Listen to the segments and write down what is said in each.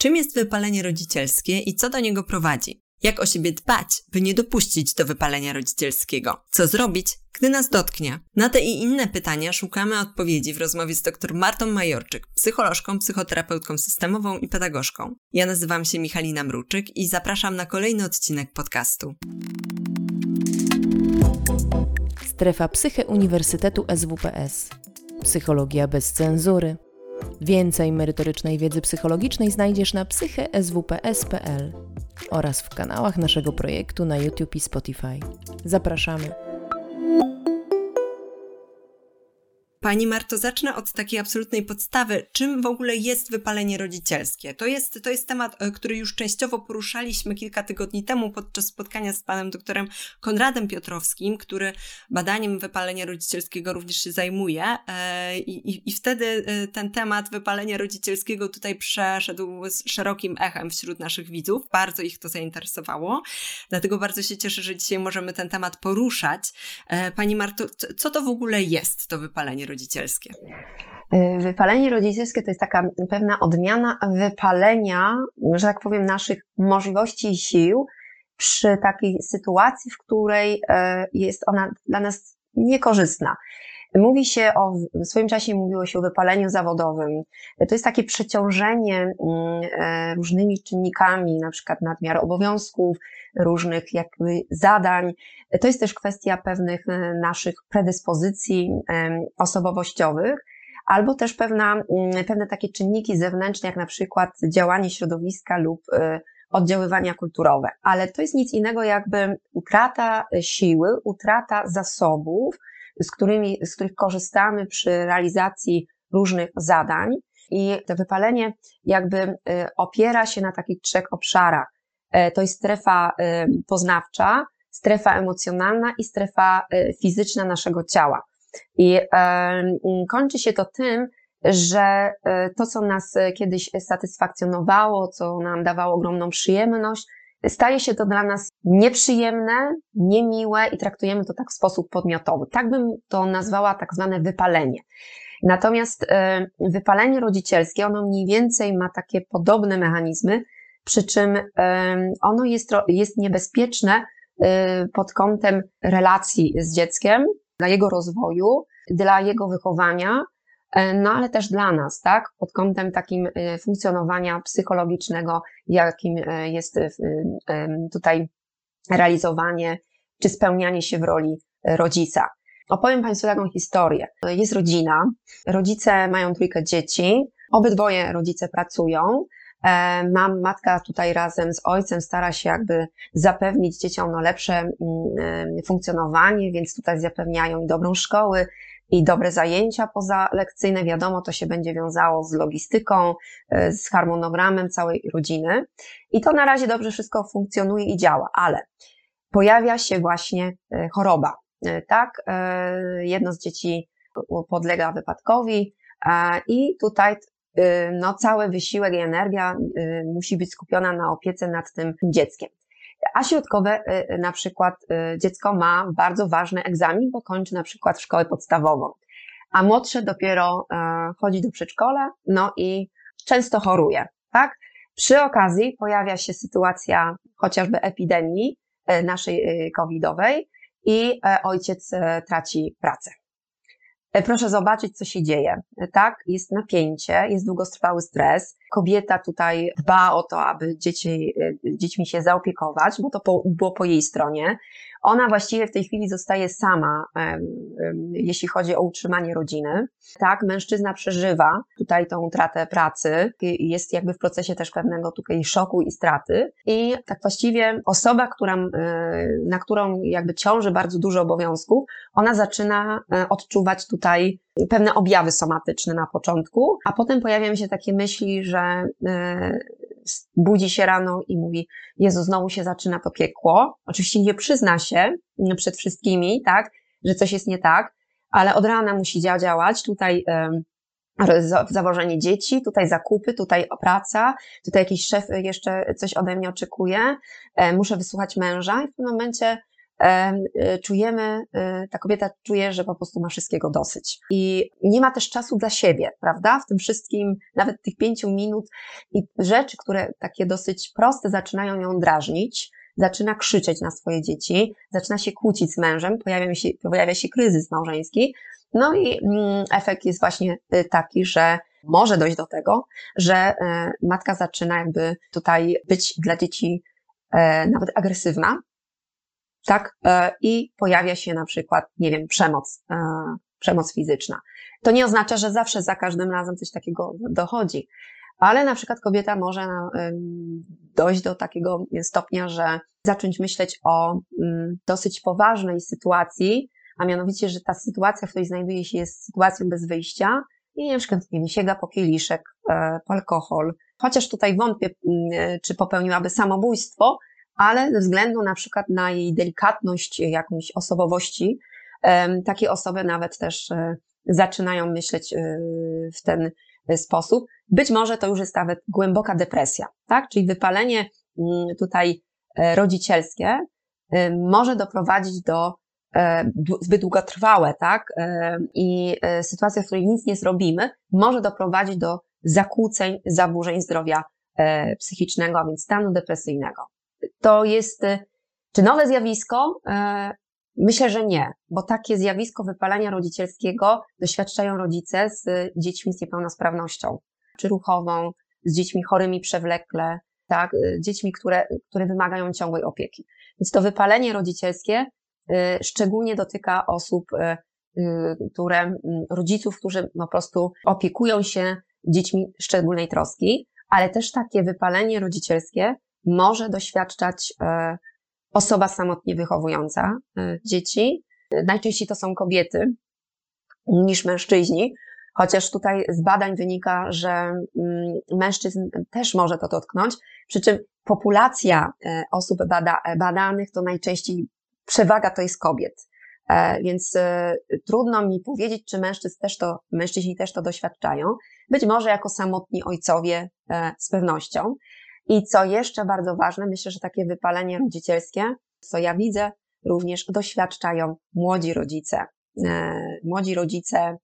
Czym jest wypalenie rodzicielskie i co do niego prowadzi? Jak o siebie dbać, by nie dopuścić do wypalenia rodzicielskiego? Co zrobić, gdy nas dotknie? Na te i inne pytania szukamy odpowiedzi w rozmowie z dr Martą Majorczyk, psycholożką, psychoterapeutką systemową i pedagogzką. Ja nazywam się Michalina Mruczyk i zapraszam na kolejny odcinek podcastu. Strefa Psyche Uniwersytetu SWPS. Psychologia bez cenzury. Więcej merytorycznej wiedzy psychologicznej znajdziesz na psycheswps.pl oraz w kanałach naszego projektu na YouTube i Spotify. Zapraszamy. Pani Marto, zacznę od takiej absolutnej podstawy. Czym w ogóle jest wypalenie rodzicielskie? To jest, to jest temat, e, który już częściowo poruszaliśmy kilka tygodni temu podczas spotkania z panem doktorem Konradem Piotrowskim, który badaniem wypalenia rodzicielskiego również się zajmuje. E, I, i, i wtedy e, ten temat wypalenia rodzicielskiego tutaj przeszedł z szerokim echem wśród naszych widzów. Bardzo ich to zainteresowało. Dlatego bardzo się cieszę, że dzisiaj możemy ten temat poruszać. Pani Marto, co to w ogóle jest to wypalenie rodzicielskie? Y, wypalenie rodzicielskie to jest taka pewna odmiana wypalenia, że tak powiem, naszych możliwości i sił przy takiej sytuacji, w której e, jest ona dla nas niekorzystna. Mówi się o, w swoim czasie mówiło się o wypaleniu zawodowym. To jest takie przeciążenie mm, e, różnymi czynnikami, na przykład nadmiar obowiązków, różnych jakby zadań. To jest też kwestia pewnych e, naszych predyspozycji osobowościowych albo też pewna, mm, pewne takie czynniki zewnętrzne, jak na przykład działanie środowiska lub e, oddziaływania kulturowe. Ale to jest nic innego jakby utrata siły, utrata zasobów, z, którymi, z których korzystamy przy realizacji różnych zadań. I to wypalenie jakby y, opiera się na takich trzech obszarach. E, to jest strefa y, poznawcza, strefa emocjonalna i strefa y, fizyczna naszego ciała. I kończy się to tym, że to, co nas kiedyś satysfakcjonowało, co nam dawało ogromną przyjemność, staje się to dla nas nieprzyjemne, niemiłe i traktujemy to tak w sposób podmiotowy. Tak bym to nazwała tak zwane wypalenie. Natomiast e, wypalenie rodzicielskie, ono mniej więcej ma takie podobne mechanizmy, przy czym e, ono jest, jest niebezpieczne e, pod kątem relacji z dzieckiem, dla jego rozwoju, dla jego wychowania, no ale też dla nas, tak, pod kątem takim e, funkcjonowania psychologicznego, jakim e, jest tutaj realizowanie czy spełnianie się w roli rodzica. Opowiem Państwu taką historię. Jest rodzina, rodzice mają trójkę dzieci, obydwoje rodzice pracują. Mam, matka tutaj razem z ojcem stara się jakby zapewnić dzieciom no, lepsze mm, funkcjonowanie, więc tutaj zapewniają dobrą szkołę, i dobre zajęcia pozalekcyjne, wiadomo, to się będzie wiązało z logistyką, e, z harmonogramem całej rodziny. I to na razie dobrze wszystko funkcjonuje i działa, ale pojawia się właśnie e, choroba. E, tak, jedno z dzieci podlega wypadkowi i tutaj no, cały wysiłek i energia musi być skupiona na opiece nad tym dzieckiem. A środkowe y, y, na przykład y, dziecko ma bardzo ważny egzamin, bo kończy na przykład szkołę podstawową, a młodsze dopiero chodzi do przedszkola, no i często choruje, tak? Przy okazji pojawia się sytuacja chociażby epidemii naszej covidowej i ojciec traci pracę. E, proszę zobaczyć, co się dzieje. E, tak, jest napięcie, jest długotrwały stres. Kobieta tutaj dba o to, aby dzieci, e, dziećmi się zaopiekować, bo to po, było po jej stronie. Ona właściwie w tej chwili zostaje sama, jeśli chodzi o utrzymanie rodziny. Tak, mężczyzna przeżywa tutaj tą utratę pracy, jest jakby w procesie też pewnego tutaj szoku i straty. I tak właściwie osoba, która, na którą jakby ciąży bardzo dużo obowiązków, ona zaczyna e, odczuwać tutaj pewne objawy somatyczne na początku, a potem pojawiają się takie myśli, że e, budzi się rano i mówi, Jezu, znowu się zaczyna to piekło. Oczywiście nie przyzna się przed wszystkimi, tak, że coś jest nie tak, ale od rana musi działać. Tutaj zawożenie dzieci, tutaj zakupy, tutaj praca, tutaj jakiś szef jeszcze coś ode mnie oczekuje, e, muszę wysłuchać męża i w tym momencie czujemy, ta kobieta czuje, że po prostu ma wszystkiego dosyć. I nie ma też czasu dla siebie, prawda? W tym wszystkim, nawet tych pięciu minut i rzeczy, które takie dosyć proste zaczynają ją drażnić, zaczyna krzyczeć na swoje dzieci, zaczyna się kłócić z mężem, pojawia się, pojawia się kryzys małżeński. No i mm, efekt jest właśnie y, taki, że może dojść do tego, że matka zaczyna jakby tutaj być dla dzieci e, nawet agresywna, tak? E, I pojawia się na przykład, nie wiem, przemoc, przemoc fizyczna. To nie oznacza, że zawsze za każdym razem coś takiego dochodzi, ale na przykład kobieta może dojść do takiego stopnia, że zacząć myśleć o mm, dosyć poważnej sytuacji, a mianowicie, że ta sytuacja, w której znajduje się, jest sytuacją bez wyjścia i na przykład nie wiem, sięga po kieliszek, e, po alkohol. Chociaż tutaj wątpię, mm, czy popełniłaby samobójstwo, ale ze względu na przykład na jej delikatność jakąś osobowości, takie osoby nawet też e, zaczynają myśleć e, w ten sposób. Być może to już jest nawet głęboka depresja, tak? Czyli wypalenie mm, tutaj rodzicielskie może doprowadzić do E, zbyt długotrwałe, tak? E, I e, sytuacja, w której nic nie zrobimy, może doprowadzić do zakłóceń, zaburzeń zdrowia psychicznego, a więc stanu depresyjnego. To jest, czy nowe zjawisko? Myślę, że nie, bo takie zjawisko wypalenia rodzicielskiego doświadczają rodzice z dziećmi z niepełnosprawnością, czy ruchową, z dziećmi chorymi przewlekle, tak, dziećmi, które, które wymagają ciągłej opieki. Więc to wypalenie rodzicielskie Y, szczególnie dotyka osób, y, y, które, rodziców, którzy po prostu opiekują się dziećmi szczególnej troski, ale też takie wypalenie rodzicielskie może doświadczać osoba samotnie wychowująca dzieci. Najczęściej to są kobiety niż mężczyźni, chociaż tutaj z badań wynika, że mężczyzn też może to dotknąć, przy czym populacja osób bada, badanych to najczęściej przewaga to jest kobiet. E, więc e, trudno mi powiedzieć, czy mężczyzn też to, mężczyźni też to doświadczają. Być może jako samotni ojcowie e, z pewnością. I co jeszcze bardzo ważne, myślę, że takie wypalenie rodzicielskie, co ja widzę, również doświadczają młodzi rodzice. Młodzi rodzice,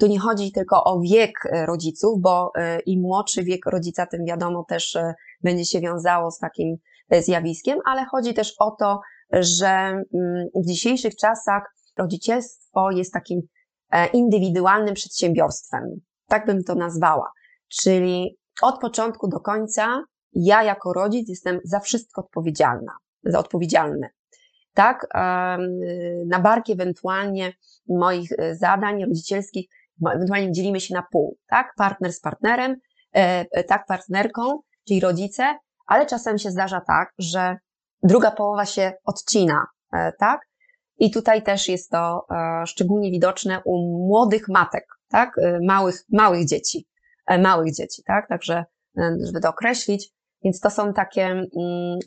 tu nie chodzi tylko o wiek rodziców, bo im młodszy wiek rodzica, tym wiadomo też będzie się wiązało z takim zjawiskiem, ale chodzi też o to, że mm, w dzisiejszych czasach rodzicielstwo jest takim e, indywidualnym przedsiębiorstwem. Tak bym to nazwała. Czyli od początku do końca ja jako rodzic jestem za wszystko odpowiedzialna, za odpowiedzialny. Tak, na barki ewentualnie moich e, zadań rodzicielskich, ewentualnie dzielimy się na pół, tak? Partner z partnerem, e, tak, partnerką, czyli rodzice, ale czasem się zdarza tak, że druga połowa się odcina, e, tak? I tutaj też jest to e, szczególnie widoczne u młodych matek, tak? E, małych, małych dzieci, małych dzieci, tak? Także, żeby to określić, więc to są takie, mm,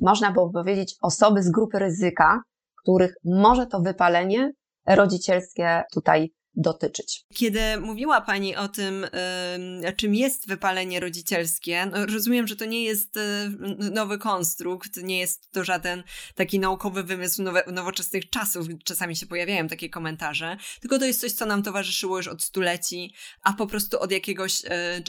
można by powiedzieć, osoby z grupy ryzyka, których może to wypalenie rodzicielskie tutaj dotyczyć. Kiedy mówiła Pani o tym, czym jest wypalenie rodzicielskie, no rozumiem, że to nie jest y, nowy konstrukt, nie jest to żaden taki naukowy wymysł nowoczesnych czasów, czasami się pojawiają takie komentarze, tylko to jest coś, co nam towarzyszyło już od stuleci, a po prostu od jakiegoś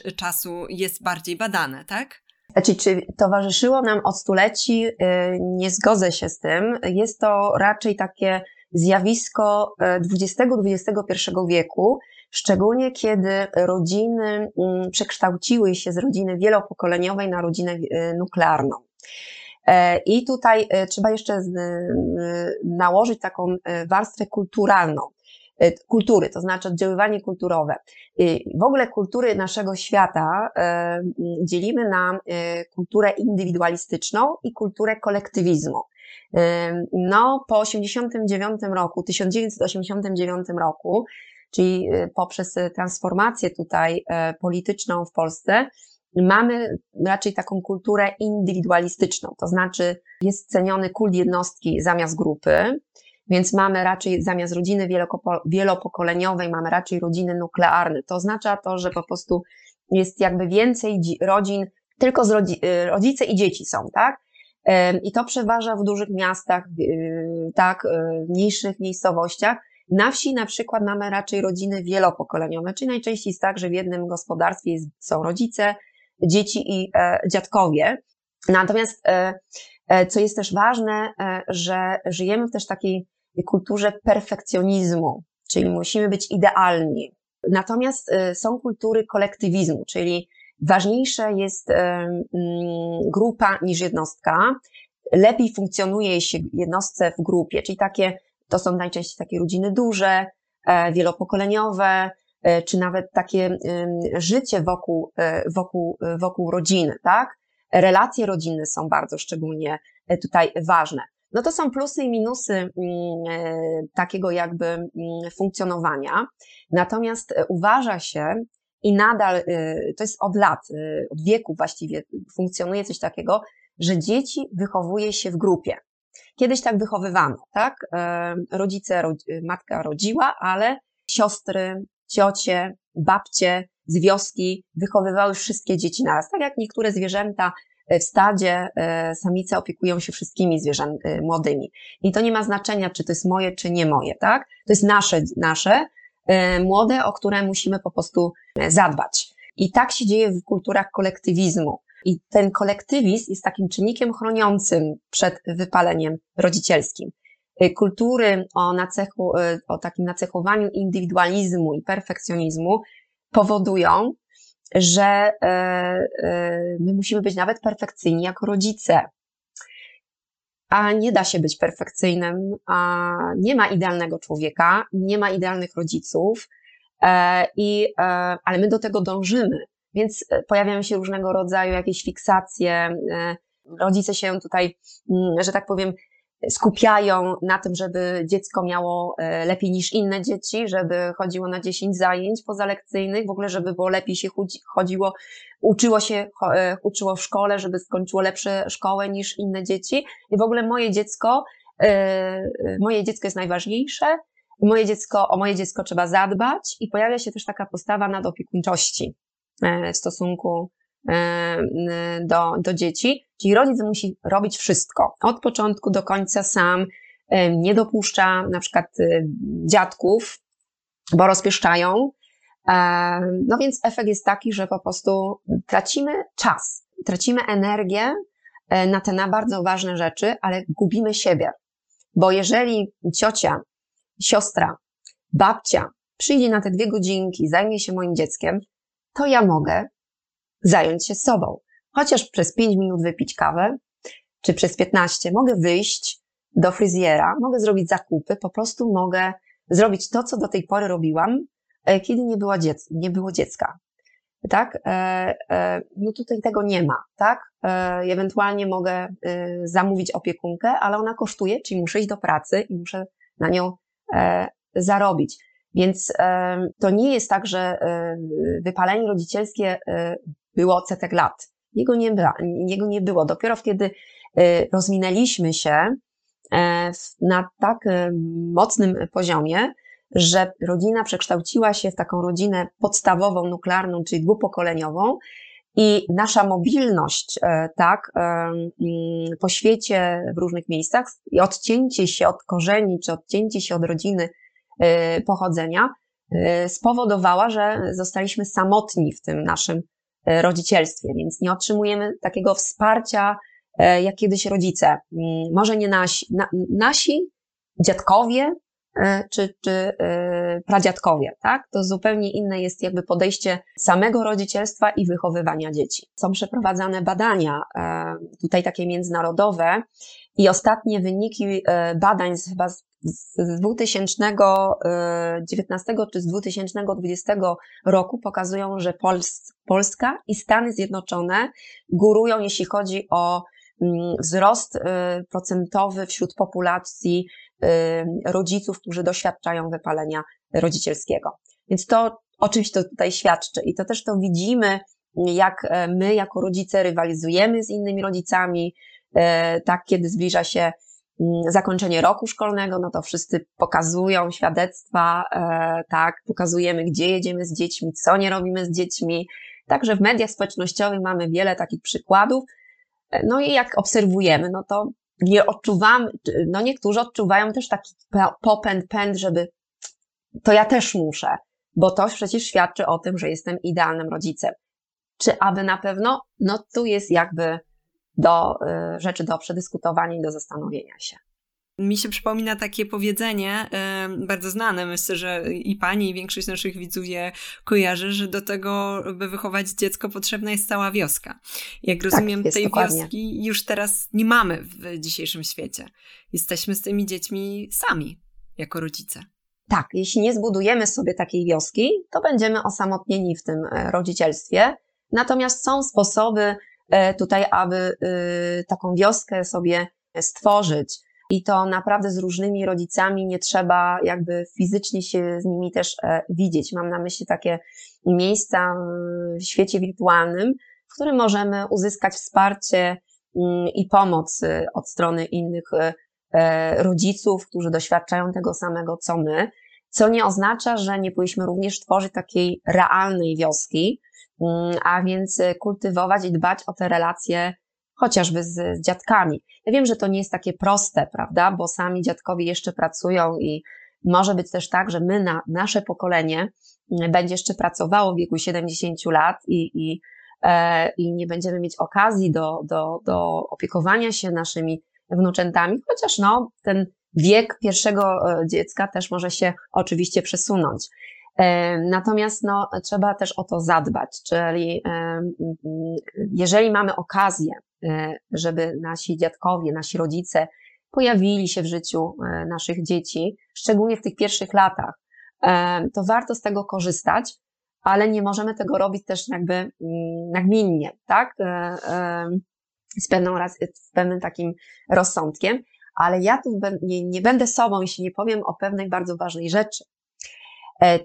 y, czasu jest bardziej badane, tak? Znaczy, czy towarzyszyło nam od stuleci? Y, nie zgodzę się z tym. Jest to raczej takie zjawisko XX-XXI e, wieku, szczególnie kiedy rodziny mm, przekształciły się z rodziny wielopokoleniowej na rodzinę e, nuklearną. E, I tutaj trzeba jeszcze nałożyć taką warstwę kulturalną kultury, to znaczy oddziaływanie kulturowe. W ogóle kultury naszego świata dzielimy na kulturę indywidualistyczną i kulturę kolektywizmu. No, po 89 roku, 1989 roku, czyli y, poprzez transformację tutaj polityczną w Polsce, mamy raczej taką kulturę indywidualistyczną, to znaczy jest ceniony kult jednostki zamiast grupy, więc mamy raczej zamiast rodziny wielopokoleniowej, mamy raczej rodziny nuklearne. To oznacza to, że po prostu jest jakby więcej rodzin, tylko z rodzi y, rodzice i dzieci są, tak? I to przeważa w dużych miastach, tak, w mniejszych miejscowościach. Na wsi na przykład mamy raczej rodziny wielopokoleniowe, czyli najczęściej jest tak, że w jednym gospodarstwie są rodzice, dzieci i dziadkowie. Natomiast co jest też ważne, że żyjemy w też takiej kulturze perfekcjonizmu, czyli musimy być idealni. Natomiast y, są kultury kolektywizmu, czyli ważniejsza jest y, mm, grupa niż jednostka. Lepiej funkcjonuje się jednostce w grupie, czyli takie, to są najczęściej takie rodziny duże, e, wielopokoleniowe, e, czy nawet takie życie wokół, e, wokół, wokół rodziny, tak? Relacje rodzinne są bardzo szczególnie tutaj ważne. No to są plusy i minusy mm, e, takiego jakby mm, funkcjonowania. Natomiast e, uważa się i nadal, e, to jest od lat, od wieku właściwie funkcjonuje coś takiego, że dzieci wychowuje się w grupie. Kiedyś tak wychowywano, tak? Rodzice, matka rodziła, ale siostry, ciocie, babcie z wioski wychowywały wszystkie dzieci naraz. Tak jak niektóre zwierzęta w stadzie e, samice opiekują się wszystkimi zwierzętami e, młodymi. I to nie ma znaczenia, czy to jest moje, czy nie moje, tak? To jest nasze, nasze e, młode, o które musimy po prostu zadbać. I tak się dzieje w kulturach kolektywizmu. I ten kolektywizm jest takim czynnikiem chroniącym przed wypaleniem rodzicielskim. Kultury o, nacechu, o takim nacechowaniu indywidualizmu i perfekcjonizmu powodują, że e, e, my musimy być nawet perfekcyjni jako rodzice. A nie da się być perfekcyjnym, a nie ma idealnego człowieka, nie ma idealnych rodziców, e, i, ale my do tego dążymy. Więc pojawiają się różnego rodzaju jakieś fiksacje. Rodzice się tutaj, mm, że tak powiem, skupiają na tym, żeby dziecko miało e, lepiej niż inne dzieci, żeby chodziło na 10 zajęć pozalekcyjnych, w ogóle, żeby było lepiej się chodziło, uczyło się, e, uczyło w szkole, żeby skończyło lepsze szkołę niż inne dzieci. I w ogóle moje dziecko, e, moje dziecko jest najważniejsze, moje dziecko, o moje dziecko trzeba zadbać i pojawia się też taka postawa nadopiekuńczości w stosunku do, do dzieci, czyli rodzic musi robić wszystko, od początku do końca sam, e, nie dopuszcza na przykład e, dziadków, bo rozpieszczają. No więc efekt jest taki, że po prostu tracimy czas, tracimy energię na te na bardzo ważne rzeczy, ale gubimy siebie. Bo jeżeli ciocia, siostra, babcia przyjdzie na te dwie godzinki, zajmie się moim dzieckiem, to ja mogę zająć się sobą. Chociaż przez 5 minut wypić kawę, czy przez 15 mogę wyjść do fryzjera, mogę zrobić zakupy, po prostu mogę zrobić to, co do tej pory robiłam, e, kiedy nie, była dziec nie było dziecka. Tak? E, e, no tutaj tego nie ma, tak? Ewentualnie mogę zamówić opiekunkę, ale ona kosztuje, czyli muszę iść do pracy i muszę na nią zarobić. Więc to nie jest tak, że wypalenie rodzicielskie było setek lat. Jego nie, jego nie było. Dopiero kiedy y, rozminęliśmy się e, na tak y, mocnym poziomie, że rodzina przekształciła się w taką rodzinę podstawową, nuklearną, czyli dwupokoleniową, i nasza mobilność, e, tak, po świecie, w różnych miejscach, i odcięcie się od korzeni, czy odcięcie się od rodziny pochodzenia, spowodowała, że zostaliśmy samotni w tym naszym rodzicielstwie, więc nie otrzymujemy takiego wsparcia, e, jak kiedyś rodzice. Mm, może nie nasi, na, nasi dziadkowie, e, czy, czy pradziadkowie, tak? To zupełnie inne jest jakby podejście samego rodzicielstwa i wychowywania dzieci. Są przeprowadzane badania, tutaj takie międzynarodowe i ostatnie wyniki badań z chyba z z 2019 czy z 2020 roku pokazują, że Pols Polska i Stany Zjednoczone górują, jeśli chodzi o mm, wzrost y, procentowy wśród populacji y, rodziców, którzy doświadczają wypalenia rodzicielskiego. Więc to oczywiście to tutaj świadczy i to też to widzimy, jak e, my jako rodzice rywalizujemy z innymi rodzicami, e, tak kiedy zbliża się zakończenie roku szkolnego, no to wszyscy pokazują świadectwa, e, tak, pokazujemy, gdzie jedziemy z dziećmi, co nie robimy z dziećmi. Także w mediach społecznościowych mamy wiele takich przykładów. No i jak obserwujemy, no to nie odczuwamy, no niektórzy odczuwają też taki popęd, pęd, żeby to ja też muszę, bo to przecież świadczy o tym, że jestem idealnym rodzicem. Czy aby na pewno? No tu jest jakby do y, rzeczy do przedyskutowania i do zastanowienia się. Mi się przypomina takie powiedzenie, bardzo znane, myślę, że i pani, i większość naszych widzów je kojarzy, że do tego, by wychować dziecko, potrzebna jest cała wioska. Jak tak, rozumiem, tak, tej dokładnie. wioski już teraz nie mamy w dzisiejszym świecie. Jesteśmy z tymi dziećmi sami, jako rodzice. Tak, jeśli nie zbudujemy sobie takiej wioski, to będziemy osamotnieni w tym e, rodzicielstwie. Natomiast są sposoby tutaj, aby y, taką wioskę sobie stworzyć i to naprawdę z różnymi rodzicami nie trzeba jakby fizycznie się z nimi też e, widzieć. Mam na myśli takie miejsca w świecie wirtualnym, w którym możemy uzyskać wsparcie mm, i pomoc y, od strony innych e, e, rodziców, którzy doświadczają tego samego co my, co nie oznacza, że nie powinniśmy również tworzyć takiej realnej wioski, a więc kultywować i dbać o te relacje chociażby z, z dziadkami. Ja wiem, że to nie jest takie proste, prawda, bo sami dziadkowie jeszcze pracują i może być też tak, że my, na, nasze pokolenie mm, będzie jeszcze pracowało w wieku 70 lat i, i, e, i nie będziemy mieć okazji do, do, do opiekowania się naszymi wnuczętami, chociaż no, ten wiek pierwszego e, dziecka też może się oczywiście przesunąć. E, natomiast no, trzeba też o to zadbać, czyli jeżeli mamy okazję E, żeby nasi dziadkowie, nasi rodzice pojawili się w życiu e, naszych dzieci, szczególnie w tych pierwszych latach, e, to warto z tego korzystać, ale nie możemy tego robić też jakby mm, nagminnie, tak? Z pewną, z pewnym takim rozsądkiem, ale ja tu nie, nie będę sobą, jeśli nie powiem o pewnej bardzo ważnej rzeczy.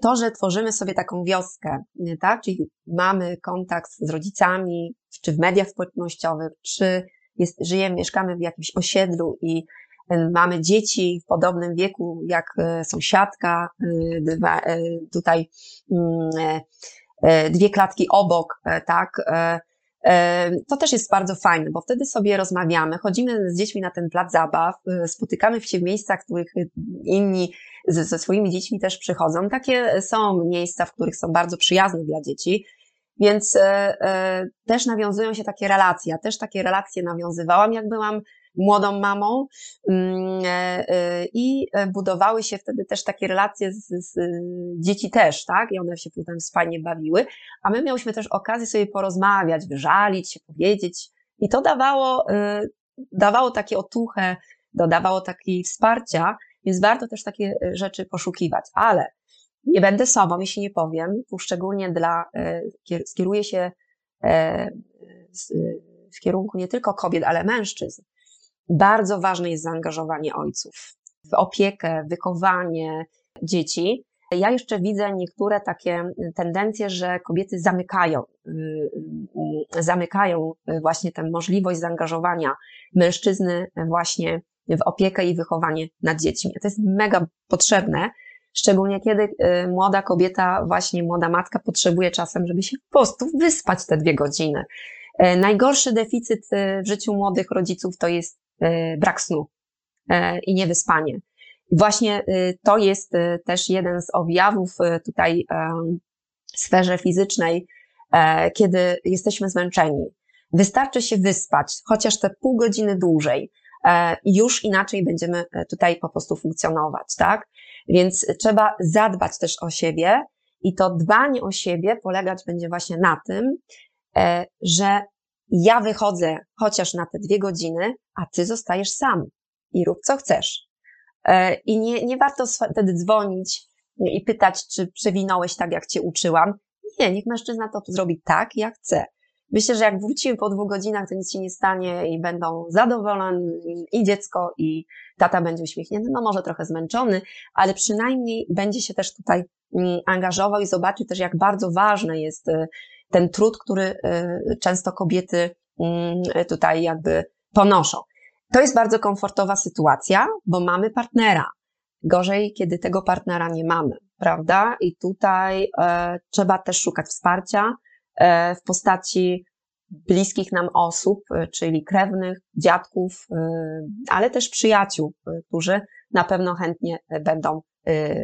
To, że tworzymy sobie taką wioskę, tak? Czyli mamy kontakt z rodzicami, czy w mediach społecznościowych, czy jest, żyjemy, mieszkamy w jakimś osiedlu i e, mamy dzieci w podobnym wieku jak e, sąsiadka, e, tutaj mm, dwie klatki obok, tak, to też jest bardzo fajne, bo wtedy sobie rozmawiamy, chodzimy z dziećmi na ten plac zabaw, spotykamy się w miejscach, w których inni ze swoimi dziećmi też przychodzą. Takie są miejsca, w których są bardzo przyjazne dla dzieci. Więc e, e, też nawiązują się takie relacje. Ja też takie relacje nawiązywałam, jak byłam młodą mamą mm, e, i budowały się wtedy też takie relacje z, z dzieci też, tak? I one się potem fajnie bawiły, a my miałyśmy też okazję sobie porozmawiać, wyżalić się, powiedzieć i to dawało, dawało takie otuchę, dodawało takie wsparcia, więc warto też takie rzeczy poszukiwać, ale nie będę sobą, jeśli nie powiem, tu szczególnie dla, e, skieruję się e, w kierunku nie tylko kobiet, ale mężczyzn. Bardzo ważne jest zaangażowanie ojców w opiekę, wychowanie dzieci. Ja jeszcze widzę niektóre takie tendencje, że kobiety zamykają, y, y, zamykają właśnie tę możliwość zaangażowania mężczyzny właśnie w opiekę i wychowanie nad dziećmi. To jest mega potrzebne, Szczególnie kiedy y, młoda kobieta, właśnie młoda matka potrzebuje czasem, żeby się po prostu wyspać te dwie godziny. E, najgorszy deficyt y, w życiu młodych rodziców to jest y, brak snu e, i niewyspanie. Właśnie to jest też jeden z objawów tutaj w sferze fizycznej, e, kiedy jesteśmy zmęczeni. Wystarczy się wyspać, chociaż te pół godziny dłużej, już inaczej będziemy tutaj po prostu funkcjonować, tak? Więc trzeba zadbać też o siebie i to dbanie o siebie polegać będzie właśnie na tym, e, że ja wychodzę chociaż na te dwie godziny, a ty zostajesz sam i rób co chcesz. E, I nie, nie warto wtedy dzwonić i pytać, czy przewinąłeś tak, jak cię uczyłam. Nie, niech mężczyzna to zrobi tak, jak chce. Myślę, że jak wrócimy po dwóch godzinach, to nic się nie stanie i będą zadowoleni i dziecko, i tata będzie uśmiechnięty, no może trochę zmęczony, ale przynajmniej będzie się też tutaj mm, angażował i zobaczy też, jak bardzo ważny jest y, ten trud, który y, często kobiety mm, tutaj jakby ponoszą. To jest bardzo komfortowa sytuacja, bo mamy partnera. Gorzej, kiedy tego partnera nie mamy, prawda? I tutaj e, trzeba też szukać wsparcia, w postaci bliskich nam osób, czyli krewnych, dziadków, ale też przyjaciół, którzy na pewno chętnie będą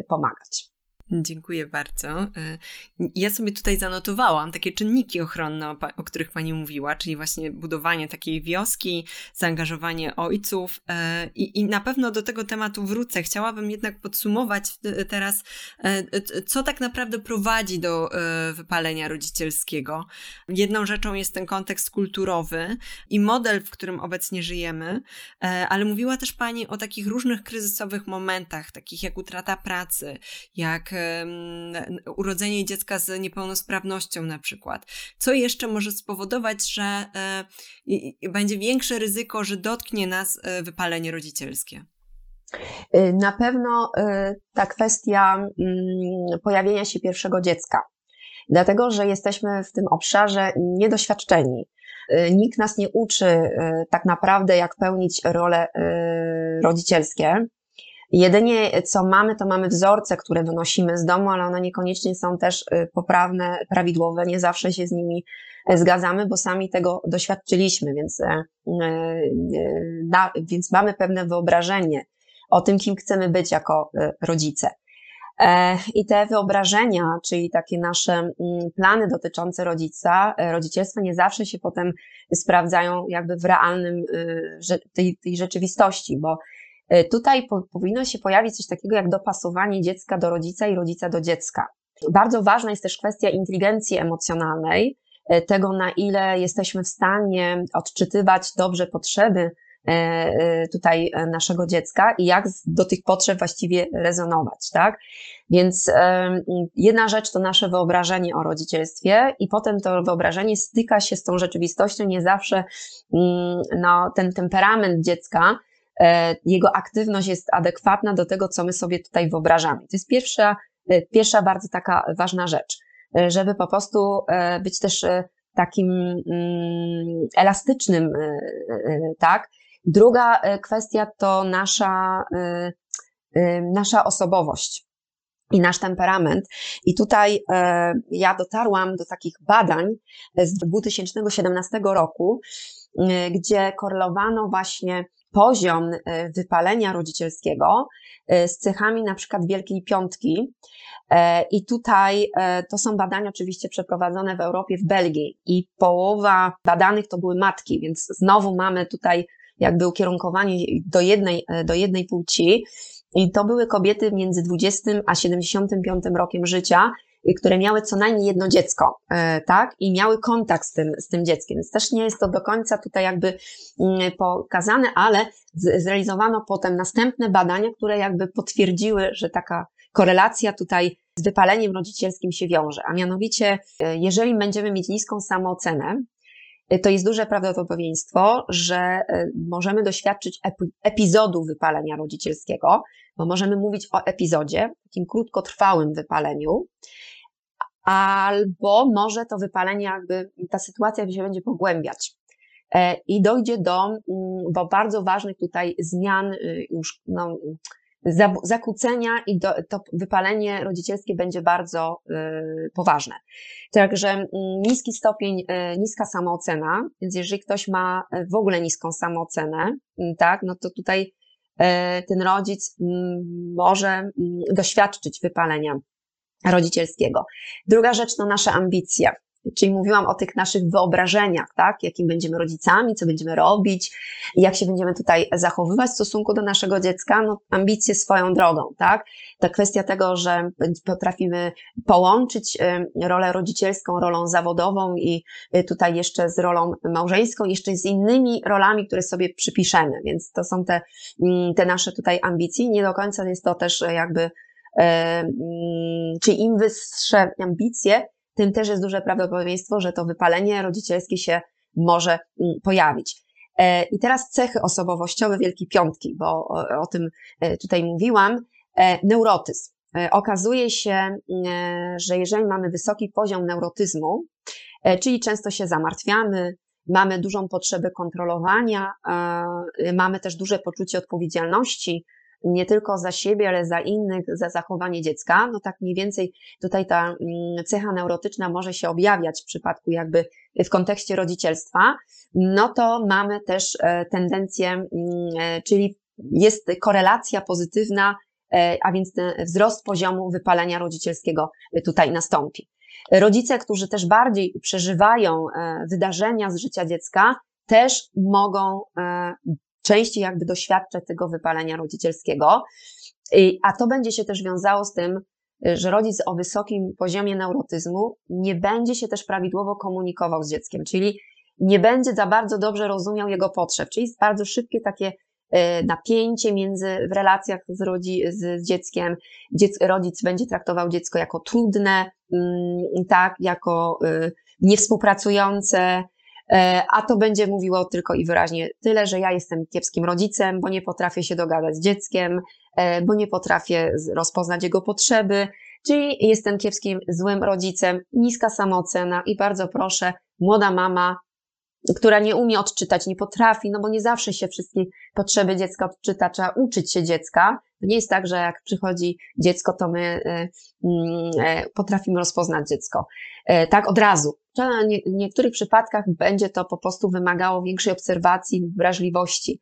pomagać. Dziękuję bardzo. E, ja sobie tutaj zanotowałam takie czynniki ochronne, o, których Pani mówiła, czyli właśnie budowanie takiej wioski, zaangażowanie ojców e, i, i na pewno do tego tematu wrócę. Chciałabym jednak podsumować teraz, e, co tak naprawdę prowadzi do wypalenia rodzicielskiego. Jedną rzeczą jest ten kontekst kulturowy i model, w którym obecnie żyjemy, ale mówiła też Pani o takich różnych kryzysowych momentach, takich jak utrata pracy, jak urodzenie dziecka z niepełnosprawnością na przykład. Co jeszcze może spowodować, że e, będzie większe ryzyko, że dotknie nas e, wypalenie rodzicielskie? Y, na pewno y, ta kwestia mm, pojawienia się pierwszego dziecka, dlatego że jesteśmy w tym obszarze niedoświadczeni. Y, nikt nas nie uczy tak naprawdę, jak pełnić role rodzicielskie. Jedynie co mamy, to mamy wzorce, które wynosimy z domu, ale one niekoniecznie są też y, poprawne, prawidłowe, nie zawsze się z nimi e, zgadzamy, bo sami tego doświadczyliśmy, więc, e, e, więc mamy pewne wyobrażenie o tym, kim chcemy być jako rodzice. I te wyobrażenia, czyli takie nasze mm, plany dotyczące rodzica, rodzicielstwa nie zawsze się potem sprawdzają jakby w realnym y, tej, tej rzeczywistości, bo E, tutaj po, powinno się pojawić coś takiego jak dopasowanie dziecka do rodzica i rodzica do dziecka. Bardzo ważna jest też kwestia inteligencji emocjonalnej, e, tego na ile jesteśmy w stanie odczytywać dobrze potrzeby e, tutaj naszego dziecka i jak do tych potrzeb właściwie rezonować, tak? Więc jedna rzecz to nasze wyobrażenie o rodzicielstwie i potem to wyobrażenie styka się z tą rzeczywistością, nie zawsze mm, no, ten temperament dziecka E, jego aktywność jest adekwatna do tego, co my sobie tutaj wyobrażamy. To jest pierwsza, e, pierwsza bardzo taka ważna rzecz, e, żeby po prostu być też takim mm, elastycznym, tak? Druga kwestia to nasza, nasza osobowość i nasz temperament. I tutaj ja dotarłam do takich badań z 2017 roku, gdzie korelowano właśnie poziom e, wypalenia rodzicielskiego e, z cechami na przykład Wielkiej Piątki. E, I tutaj to są badania oczywiście przeprowadzone w Europie, w Belgii i połowa badanych to były matki, więc znowu mamy tutaj jakby ukierunkowanie do jednej, do jednej płci. I to były kobiety między 20 a 75 rokiem życia, które miały co najmniej jedno dziecko, e, tak? I miały kontakt z tym, z tym dzieckiem. Więc też nie jest to do końca tutaj jakby mm, pokazane, ale zrealizowano potem następne badania, które jakby potwierdziły, że taka korelacja tutaj z wypaleniem rodzicielskim się wiąże. A mianowicie, e, jeżeli będziemy mieć niską samoocenę, e, to jest duże prawdopodobieństwo, że możemy doświadczyć epizodu wypalenia rodzicielskiego, bo możemy mówić o epizodzie, takim krótkotrwałym wypaleniu, albo może to wypalenie, jakby ta sytuacja się będzie pogłębiać. E, I dojdzie do, mm, bo bardzo ważnych tutaj zmian, y, już no, zakłócenia i do, to wypalenie rodzicielskie będzie bardzo y, poważne. Także mm, niski stopień, y, niska samoocena, więc jeżeli ktoś ma w ogóle niską samoocenę, mm, tak, no to tutaj ten rodzic może doświadczyć wypalenia rodzicielskiego. Druga rzecz to nasze ambicje. Czyli mówiłam o tych naszych wyobrażeniach, tak? Jakim będziemy rodzicami, co będziemy robić, jak się będziemy tutaj zachowywać w stosunku do naszego dziecka. No, ambicje swoją drogą, tak? Ta kwestia tego, że potrafimy połączyć rolę rodzicielską, rolą zawodową i y, tutaj jeszcze z rolą małżeńską, jeszcze z innymi rolami, które sobie przypiszemy. Więc to są te, mm, te nasze tutaj ambicje. Nie do końca jest to też jakby E, mm, czyli im wyższe ambicje, tym też jest duże prawdopodobieństwo, że to wypalenie rodzicielskie się może mm, pojawić. E, I teraz cechy osobowościowe Wielkiej Piątki, bo o, tym e, tutaj mówiłam. Neurotyzm. Okazuje się, mm, że jeżeli mamy wysoki poziom neurotyzmu, czyli często się zamartwiamy, mamy dużą potrzebę kontrolowania, mamy też duże poczucie odpowiedzialności, nie tylko za siebie, ale za innych, za zachowanie dziecka, no tak mniej więcej tutaj ta mm, cecha neurotyczna może się objawiać w przypadku jakby w kontekście rodzicielstwa, no to mamy też e, tendencję, mm, e, czyli jest korelacja pozytywna, e, a więc wzrost poziomu wypalenia rodzicielskiego tutaj nastąpi. Rodzice, którzy też bardziej przeżywają wydarzenia z życia dziecka, też mogą częściej jakby doświadczać tego wypalenia rodzicielskiego. A to będzie się też wiązało z tym, że rodzic o wysokim poziomie neurotyzmu nie będzie się też prawidłowo komunikował z dzieckiem, czyli nie będzie za bardzo dobrze rozumiał jego potrzeb, czyli jest bardzo szybkie takie e, napięcie między, w relacjach z, rodzi, z dzieckiem. Dziec, rodzic będzie traktował dziecko jako trudne, mm, tak, jako y, niewspółpracujące, a to będzie mówiło tylko i wyraźnie tyle, że ja jestem kiepskim rodzicem, bo nie potrafię się dogadać z dzieckiem, e, bo nie potrafię rozpoznać jego potrzeby, czyli jestem kiepskim, złym rodzicem, niska samoocena i bardzo proszę, młoda mama, która nie umie odczytać, nie potrafi, no bo nie zawsze się wszystkie potrzeby dziecka odczyta, trzeba uczyć się dziecka. Nie jest tak, że jak przychodzi dziecko, to my e, mm, potrafimy rozpoznać dziecko. Tak od razu. W niektórych przypadkach będzie to po prostu wymagało większej obserwacji, wrażliwości.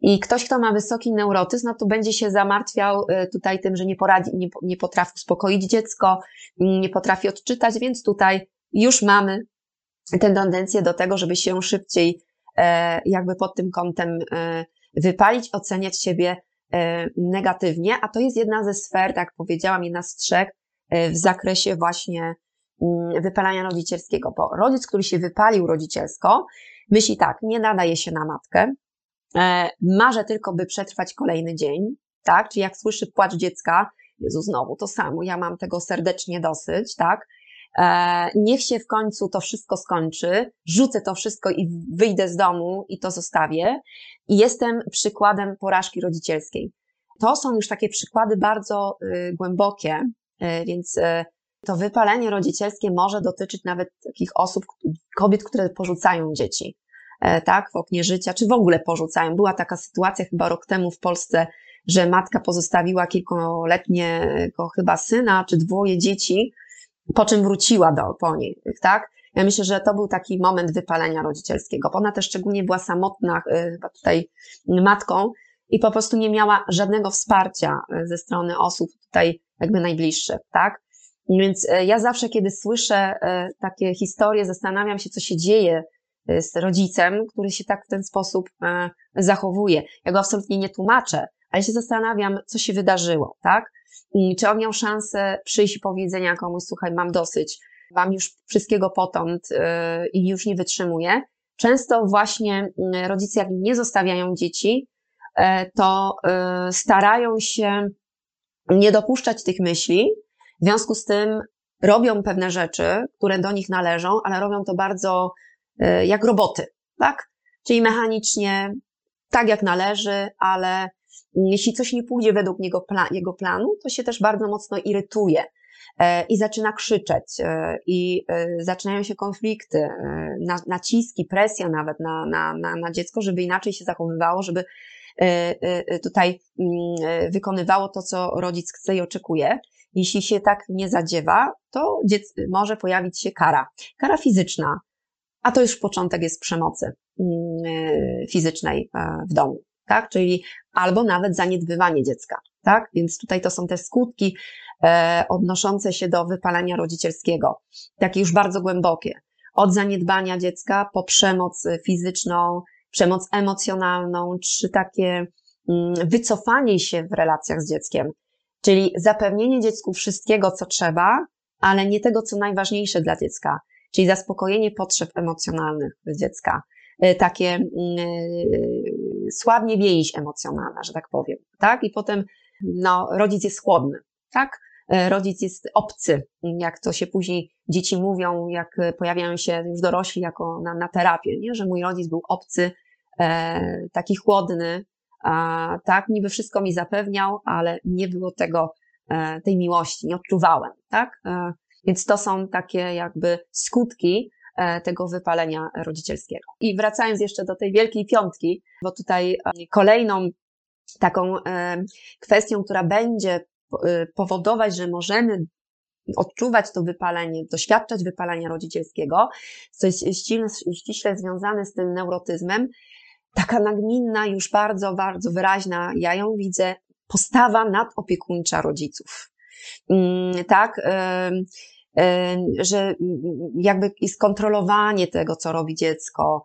I ktoś, kto ma wysoki neurotyzm, no to będzie się zamartwiał y, tutaj tym, że nie, poradzi, nie, nie potrafi uspokoić dziecko, nie potrafi odczytać, więc tutaj już mamy tę tendencję do tego, żeby się szybciej e, jakby pod tym kątem e, wypalić, oceniać siebie e, negatywnie, a to jest jedna ze sfer, tak jak powiedziałam, jedna z trzech w zakresie właśnie wypalania rodzicielskiego, bo rodzic, który się wypalił rodzicielsko, myśli tak, nie nadaje się na matkę, e, marzę tylko, by przetrwać kolejny dzień, tak? Czyli jak słyszy płacz dziecka, Jezu, znowu to samo, ja mam tego serdecznie dosyć, tak? E, niech się w końcu to wszystko skończy, rzucę to wszystko i wyjdę z domu i to zostawię. I jestem przykładem porażki rodzicielskiej. To są już takie przykłady bardzo y, głębokie, y, więc y, to wypalenie rodzicielskie może dotyczyć nawet takich osób, kobiet, które porzucają dzieci, e, tak, w oknie życia, czy w ogóle porzucają. Była taka sytuacja chyba rok temu w Polsce, że matka pozostawiła kilkuletniego chyba syna, czy dwoje dzieci, po czym wróciła do, po nich, tak? Ja myślę, że to był taki moment wypalenia rodzicielskiego. Ona też szczególnie była samotna, e, chyba tutaj matką i po prostu nie miała żadnego wsparcia e, ze strony osób tutaj jakby najbliższych, tak? Więc e, ja zawsze, kiedy słyszę e, takie historie, zastanawiam się, co się dzieje e, z rodzicem, który się tak w ten sposób zachowuje. Ja go absolutnie nie tłumaczę, ale się zastanawiam, co się wydarzyło, tak? Czy on miał szansę przyjść i powiedzenia komuś, słuchaj, mam dosyć, mam już wszystkiego potąd i już nie wytrzymuję. Często właśnie rodzice, jak nie zostawiają dzieci, to starają się nie dopuszczać tych myśli, w związku z tym robią pewne rzeczy, które do nich należą, ale robią to bardzo e, jak roboty, tak? Czyli mechanicznie, tak jak należy, ale jeśli coś nie pójdzie według niego, jego planu, to się też bardzo mocno irytuje e, i zaczyna krzyczeć e, i zaczynają się konflikty, naciski, presja nawet na, na, na, na dziecko, żeby inaczej się zachowywało, żeby tutaj mm, wykonywało to, co rodzic chce i oczekuje. Jeśli się tak nie zadziewa, to może pojawić się kara. Kara fizyczna, a to już początek jest przemocy mm, e, fizycznej e, w domu, tak? Czyli albo nawet zaniedbywanie dziecka, tak? Więc tutaj to są te skutki e, odnoszące się do wypalenia rodzicielskiego, takie już bardzo głębokie. Od zaniedbania dziecka po przemoc fizyczną, przemoc emocjonalną, czy takie mm, wycofanie się w relacjach z dzieckiem, Czyli zapewnienie dziecku wszystkiego, co trzeba, ale nie tego, co najważniejsze dla dziecka, czyli zaspokojenie potrzeb emocjonalnych dziecka, y, takie yy, słabnie więź emocjonalna, że tak powiem, tak? I potem, no, rodzic jest chłodny, tak? Y, rodzic jest obcy, jak to się później dzieci mówią, jak pojawiają się już dorośli jako na, na terapię, nie? że mój rodzic był obcy, e, taki chłodny, tak, niby wszystko mi zapewniał, ale nie było tego, e, tej miłości, nie odczuwałem, tak? E, więc to są takie jakby skutki e, tego wypalenia rodzicielskiego. I wracając jeszcze do tej wielkiej piątki, bo tutaj kolejną taką kwestią, która będzie powodować, że możemy odczuwać to wypalenie, doświadczać wypalenia rodzicielskiego, co jest ściśle, ściśle związane z tym neurotyzmem, taka nagminna, już bardzo, bardzo wyraźna, ja ją widzę, postawa nadopiekuńcza rodziców. Mm, tak, że jakby skontrolowanie tego, co robi dziecko,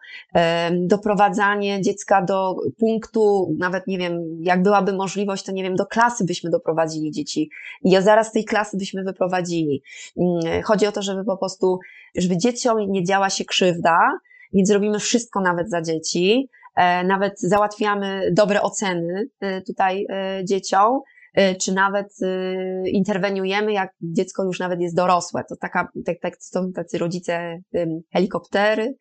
doprowadzanie dziecka do punktu, nawet nie wiem, jak byłaby możliwość, to nie wiem, do klasy byśmy doprowadzili dzieci i zaraz tej klasy byśmy wyprowadzili. Mm, chodzi o to, żeby po prostu, żeby dzieciom nie działa się krzywda, więc robimy wszystko nawet za dzieci, nawet załatwiamy dobre oceny e, tutaj e, dzieciom, czy nawet interweniujemy, jak dziecko już nawet jest dorosłe. To taka, tak, tak, są tacy rodzice helikoptery,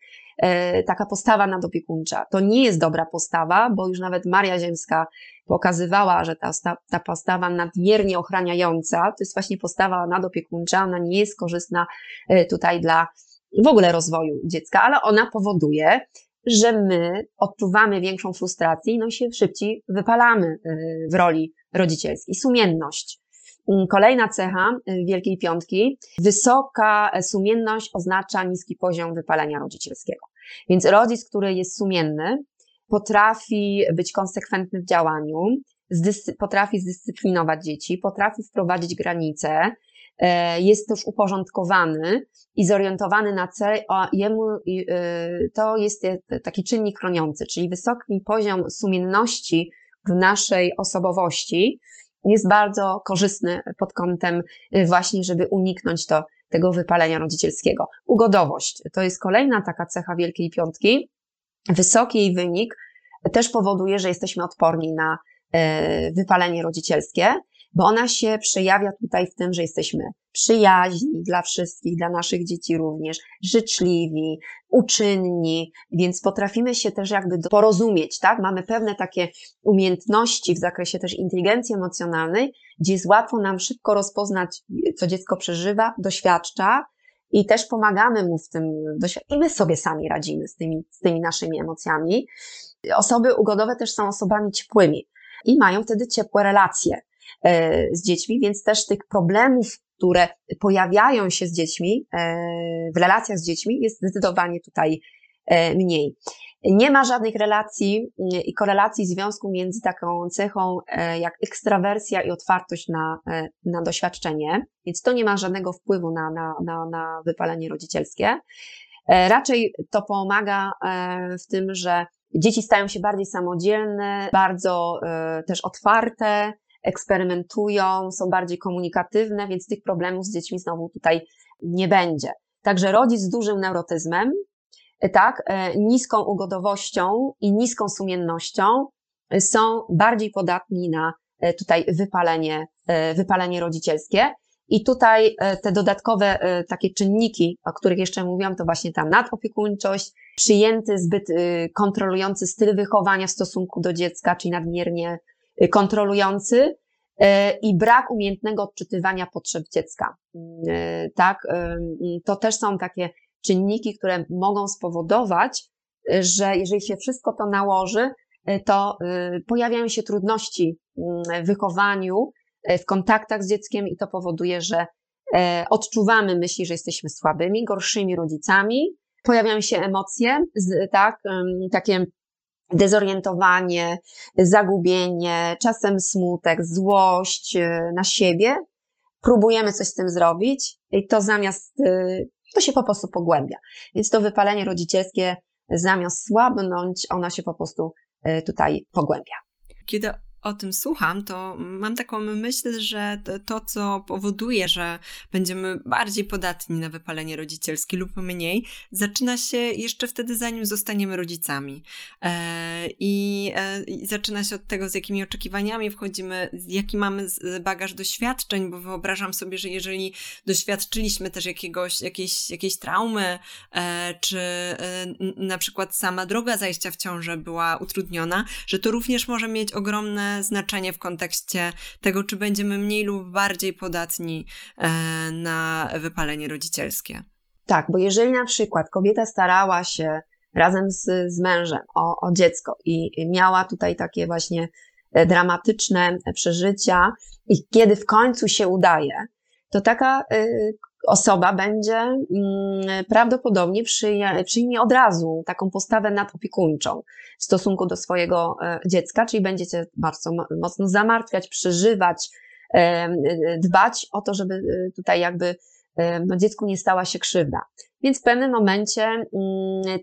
taka postawa nadopiekuńcza. To nie jest dobra postawa, bo już nawet Maria Ziemska pokazywała, że ta, ta postawa nadmiernie ochraniająca to jest właśnie postawa nadopiekuńcza, ona nie jest korzystna tutaj dla w ogóle rozwoju dziecka, ale ona powoduje, że my odczuwamy większą frustrację, no i się szybciej wypalamy w roli rodzicielskiej. Sumienność. Mm, kolejna cecha y, Wielkiej Piątki. Wysoka sumienność oznacza niski poziom wypalenia rodzicielskiego. Więc rodzic, który jest sumienny, potrafi być konsekwentny w działaniu, potrafi zdyscyplinować dzieci, potrafi wprowadzić granice, e, jest też uporządkowany i zorientowany na cel, a jemu y, to jest taki czynnik chroniący, czyli wysoki poziom sumienności w naszej osobowości jest bardzo korzystny pod kątem y, właśnie, żeby uniknąć to, tego wypalenia rodzicielskiego. Ugodowość to jest kolejna taka cecha Wielkiej Piątki. Wysoki jej wynik też powoduje, że jesteśmy odporni na wypalenie rodzicielskie bo ona się przejawia tutaj w tym, że jesteśmy przyjaźni dla wszystkich, dla naszych dzieci również, życzliwi, uczynni, więc potrafimy się też jakby porozumieć, tak? Mamy pewne takie umiejętności w zakresie też inteligencji emocjonalnej, gdzie jest łatwo nam szybko rozpoznać, co dziecko przeżywa, doświadcza, i też pomagamy mu w tym, i my sobie sami radzimy z tymi, z tymi naszymi emocjami. Osoby ugodowe też są osobami ciepłymi i mają wtedy ciepłe relacje z dziećmi, więc też tych problemów, które pojawiają się z dziećmi, e, w relacjach z dziećmi, jest zdecydowanie tutaj e, mniej. Nie ma żadnych relacji i korelacji związku między taką cechą jak ekstrawersja i otwartość na, na doświadczenie, więc to nie ma żadnego wpływu na, na, na, na wypalenie rodzicielskie. Raczej to pomaga w tym, że dzieci stają się bardziej samodzielne, bardzo też otwarte, eksperymentują, są bardziej komunikatywne, więc tych problemów z dziećmi znowu tutaj nie będzie. Także rodzic z dużym neurotyzmem, e, tak, e, niską ugodowością i niską sumiennością e, są bardziej podatni na tutaj wypalenie, wypalenie rodzicielskie. I tutaj te dodatkowe takie czynniki, o których jeszcze mówiłam, to właśnie ta nadopiekuńczość, przyjęty zbyt kontrolujący styl wychowania w stosunku do dziecka, czyli nadmiernie kontrolujący e, i brak umiejętnego odczytywania potrzeb dziecka. E, tak, e, to też są takie czynniki, które mogą spowodować, że jeżeli się wszystko to nałoży, to pojawiają się trudności w wychowaniu, w kontaktach z dzieckiem i to powoduje, że odczuwamy myśli, że jesteśmy słabymi, gorszymi rodzicami, pojawiają się emocje, tak, takie dezorientowanie, zagubienie, czasem smutek, złość e, na siebie. Próbujemy coś z tym zrobić i to zamiast, e, to się po prostu pogłębia. Więc to wypalenie rodzicielskie zamiast słabnąć, ona się po prostu e, tutaj pogłębia. Kiedy o tym słucham, to mam taką myśl, że to, co powoduje, że będziemy bardziej podatni na wypalenie rodzicielskie lub mniej, zaczyna się jeszcze wtedy, zanim zostaniemy rodzicami. E, I, e, I zaczyna się od tego, z jakimi oczekiwaniami wchodzimy, jaki mamy bagaż doświadczeń, bo wyobrażam sobie, że jeżeli doświadczyliśmy też jakiegoś, jakiejś, jakiejś traumy, e, czy na przykład sama droga zajścia w ciążę była utrudniona, że to również może mieć ogromne znaczenie w kontekście tego, czy będziemy mniej lub bardziej podatni e, na wypalenie rodzicielskie. Tak, bo jeżeli na przykład kobieta starała się razem z, z mężem o, o dziecko i miała tutaj takie właśnie dramatyczne przeżycia i kiedy w końcu się udaje, to taka osoba będzie mm, prawdopodobnie przyjmie od razu taką postawę nadopiekuńczą w stosunku do swojego dziecka, czyli będziecie bardzo mocno zamartwiać, przeżywać, dbać o to, żeby tutaj jakby no, dziecku nie stała się krzywda. Więc w pewnym momencie mm,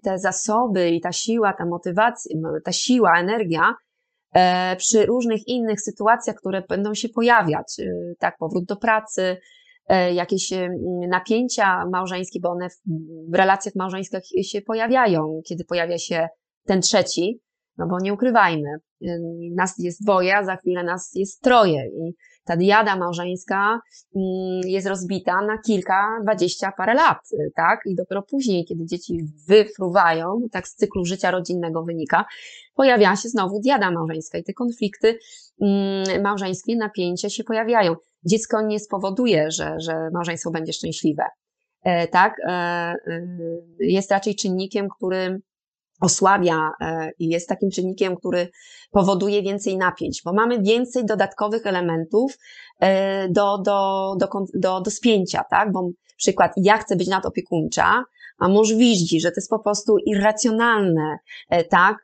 te zasoby i ta siła, ta motywacja, ta siła, energia e, przy różnych innych sytuacjach, które będą się pojawiać, tak, powrót do pracy, e, jakieś y, napięcia małżeńskie, bo one w relacjach małżeńskich się pojawiają, kiedy pojawia się ten trzeci, no bo nie ukrywajmy, y, nas jest dwoje, a za chwilę nas jest troje i ta diada małżeńska mm, jest rozbita na kilka, dwadzieścia parę lat, tak? I dopiero później, kiedy dzieci wyfruwają, tak z cyklu życia rodzinnego wynika, pojawia się znowu diada małżeńska i te konflikty mm, małżeńskie, napięcia się pojawiają. Dziecko nie spowoduje, że, że małżeństwo będzie szczęśliwe. E, tak? E, e, jest raczej czynnikiem, który osłabia i jest takim czynnikiem, który powoduje więcej napięć, bo mamy więcej dodatkowych elementów do, do, do, do, do spięcia, tak? Bo przykład, ja chcę być nadopiekuńcza, a mąż widzi, że to jest po prostu irracjonalne, tak,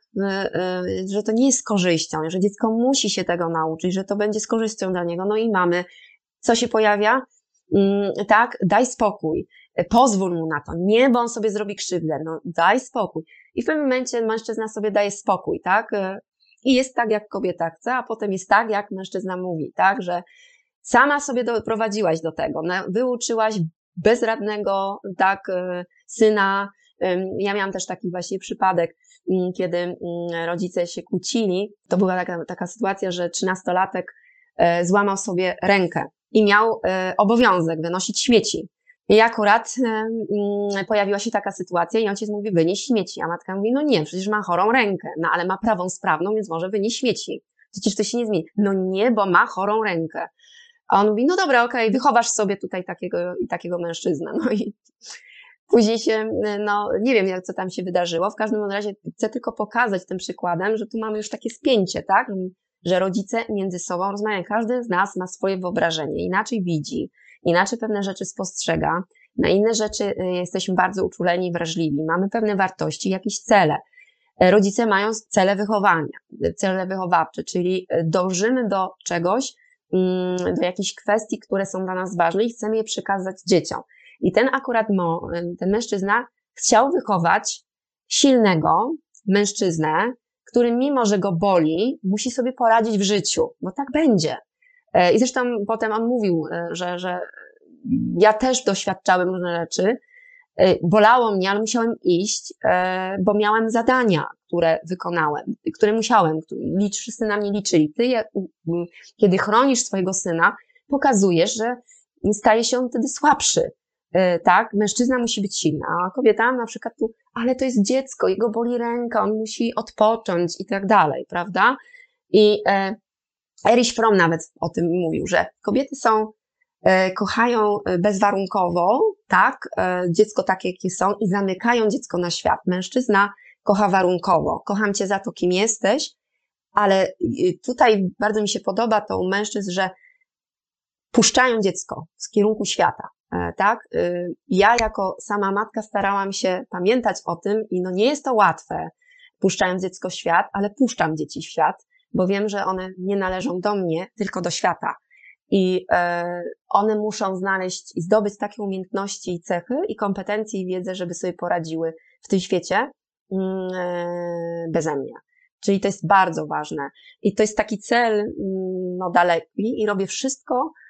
że to nie jest z korzyścią, że dziecko musi się tego nauczyć, że to będzie z korzyścią dla niego. No i mamy, co się pojawia? Mm, tak, daj spokój, pozwól mu na to, nie, bo on sobie zrobi krzywdę, no daj spokój. I w pewnym momencie mężczyzna sobie daje spokój, tak? I jest tak, jak kobieta chce, a potem jest tak, jak mężczyzna mówi, tak? Że sama sobie doprowadziłaś do tego, wyuczyłaś bezradnego, tak, syna. Ja miałam też taki właśnie przypadek, mm, kiedy mm, rodzice się kłócili. To była taka, taka sytuacja, że trzynastolatek e, złamał sobie rękę i miał e, obowiązek wynosić śmieci. I akurat mm, pojawiła się taka sytuacja i ojciec mówi, wynieś śmieci. A matka mówi, no nie, przecież ma chorą rękę, no ale ma prawą sprawną, więc może wynieść śmieci. Przecież to się nie zmieni. No nie, bo ma chorą rękę. A on mówi, no dobra, okej, okay, wychowasz sobie tutaj takiego i takiego mężczyznę. No i później się, no nie wiem, jak co tam się wydarzyło. W każdym razie chcę tylko pokazać tym przykładem, że tu mamy już takie spięcie, tak? Że rodzice między sobą rozmawiają. Każdy z nas ma swoje wyobrażenie, inaczej widzi inaczej pewne rzeczy spostrzega, na inne rzeczy y, jesteśmy bardzo uczuleni wrażliwi, mamy pewne wartości, jakieś cele. E, rodzice mają cele wychowania, cele wychowawcze, czyli e, dążymy do czegoś, mm, do jakichś kwestii, które są dla nas ważne i chcemy je przekazać dzieciom. I ten akurat y, ten mężczyzna chciał wychować silnego mężczyznę, który mimo, że go boli, musi sobie poradzić w życiu, bo tak będzie. E, I zresztą potem on mówił, e, że, że ja też doświadczałem różne rzeczy. E, bolało mnie, ale musiałem iść, bo miałem zadania, które wykonałem, które musiałem, licz, wszyscy na mnie liczyli. Ty, kiedy chronisz swojego syna, pokazujesz, że staje się on wtedy słabszy. Tak, mężczyzna musi być silna, a kobieta na przykład tu, ale to jest dziecko, jego boli ręka, on musi odpocząć i tak dalej, prawda? I Erich Fromm nawet o tym mówił, że kobiety są, e, kochają e, bezwarunkowo, tak, e, dziecko takie, jakie są i zamykają dziecko na świat. Mężczyzna kocha warunkowo. Kocham cię za to, kim jesteś, ale tutaj bardzo mi się podoba to u mężczyzn, że puszczają dziecko z kierunku świata, tak? Ja jako sama matka starałam się pamiętać o tym i no nie jest to łatwe, puszczając dziecko w świat, ale puszczam dzieci w świat, bo wiem, że one nie należą do mnie, tylko do świata. I e, one muszą znaleźć i zdobyć takie umiejętności i cechy i kompetencje i wiedzę, żeby sobie poradziły w tym świecie mm, e, beze mnie. Czyli to jest bardzo ważne. I to jest taki cel mm, no, daleki i robię wszystko, E,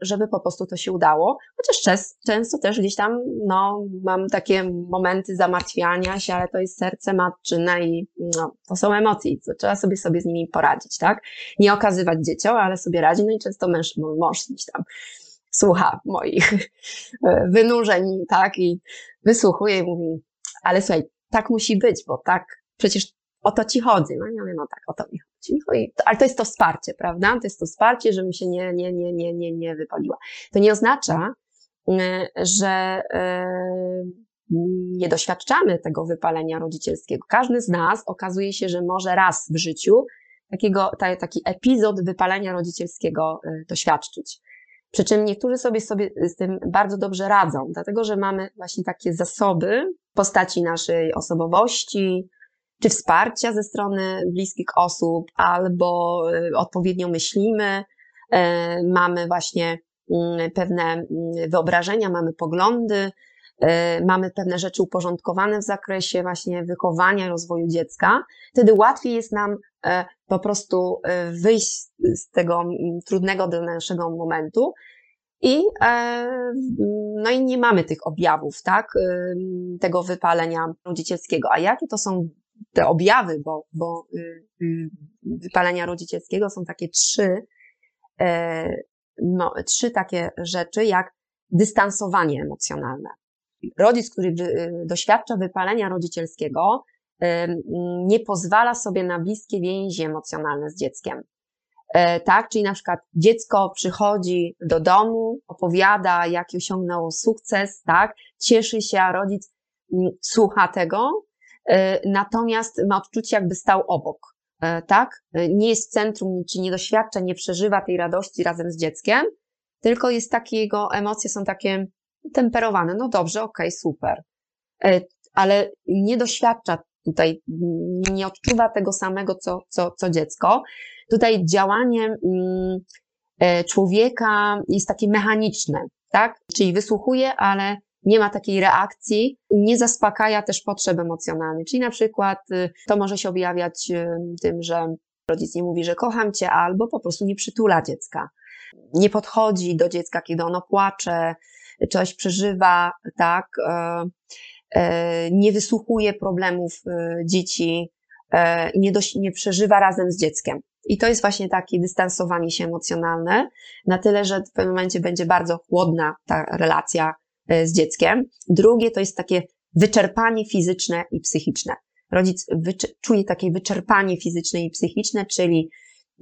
żeby po prostu to się udało. Chociaż często też gdzieś tam, no, mam takie momenty zamartwiania się, ale to jest serce matczyne i no, to są emocje, to trzeba sobie sobie z nimi poradzić, tak? Nie okazywać dzieciom, ale sobie radzi, no i często męż, mąż gdzieś tam słucha moich e, wynurzeń, tak? I wysłuchuje i mówi, ale słuchaj, tak musi być, bo tak, przecież o to ci chodzi. No ja mówię, no tak, o to mi chodzi. No i, ale to jest to wsparcie, prawda? To jest to wsparcie, żebym się nie, nie, nie, nie, nie, nie wypaliła. To nie oznacza, e, że e, nie doświadczamy tego wypalenia rodzicielskiego. Każdy z nas okazuje się, że może raz w życiu takiego, taki epizod wypalenia rodzicielskiego doświadczyć. Przy czym niektórzy sobie, sobie z tym bardzo dobrze radzą, dlatego że mamy właśnie takie zasoby w postaci naszej osobowości, czy wsparcia ze strony bliskich osób, albo y, odpowiednio myślimy, y, mamy właśnie mm, pewne mm, wyobrażenia, mamy poglądy, y, mamy pewne rzeczy uporządkowane w zakresie właśnie wychowania, rozwoju dziecka, wtedy łatwiej jest nam e, po prostu e, wyjść z tego mm, trudnego dla naszego momentu. I, e, no i nie mamy tych objawów, tak, tego wypalenia rodzicielskiego. A jakie to są te objawy, bo, bo y, y, wypalenia rodzicielskiego są takie trzy, no, trzy takie rzeczy, jak dystansowanie emocjonalne. Rodzic, który y, doświadcza wypalenia rodzicielskiego, nie pozwala sobie na bliskie więzi emocjonalne z dzieckiem. E, tak, czyli na przykład dziecko przychodzi do domu, opowiada, jaki osiągnęło sukces, tak, cieszy się, a rodzic słucha tego, e, natomiast ma odczucie, jakby stał obok, e, tak, nie jest w centrum, czy nie doświadcza, nie przeżywa tej radości razem z dzieckiem, tylko jest takie, jego emocje są takie temperowane, no dobrze, okej, okay, super, ale nie doświadcza tutaj nie odczuwa tego samego, co, co, co dziecko. Tutaj działanie mm, e, człowieka jest takie mechaniczne, tak? Czyli wysłuchuje, ale nie ma takiej reakcji, nie zaspokaja też potrzeb emocjonalnych. Czyli na przykład y, to może się objawiać y, tym, że rodzic nie mówi, że kocham cię, albo po prostu nie przytula dziecka. Nie podchodzi do dziecka, kiedy ono płacze, coś przeżywa, tak? E, E, nie wysłuchuje problemów e, dzieci, e, nie, dość, nie przeżywa razem z dzieckiem. I to jest właśnie takie dystansowanie się emocjonalne, na tyle, że w pewnym momencie będzie bardzo chłodna ta relacja z dzieckiem. Drugie to jest takie wyczerpanie fizyczne i psychiczne. Rodzic czuje takie wyczerpanie fizyczne i psychiczne, czyli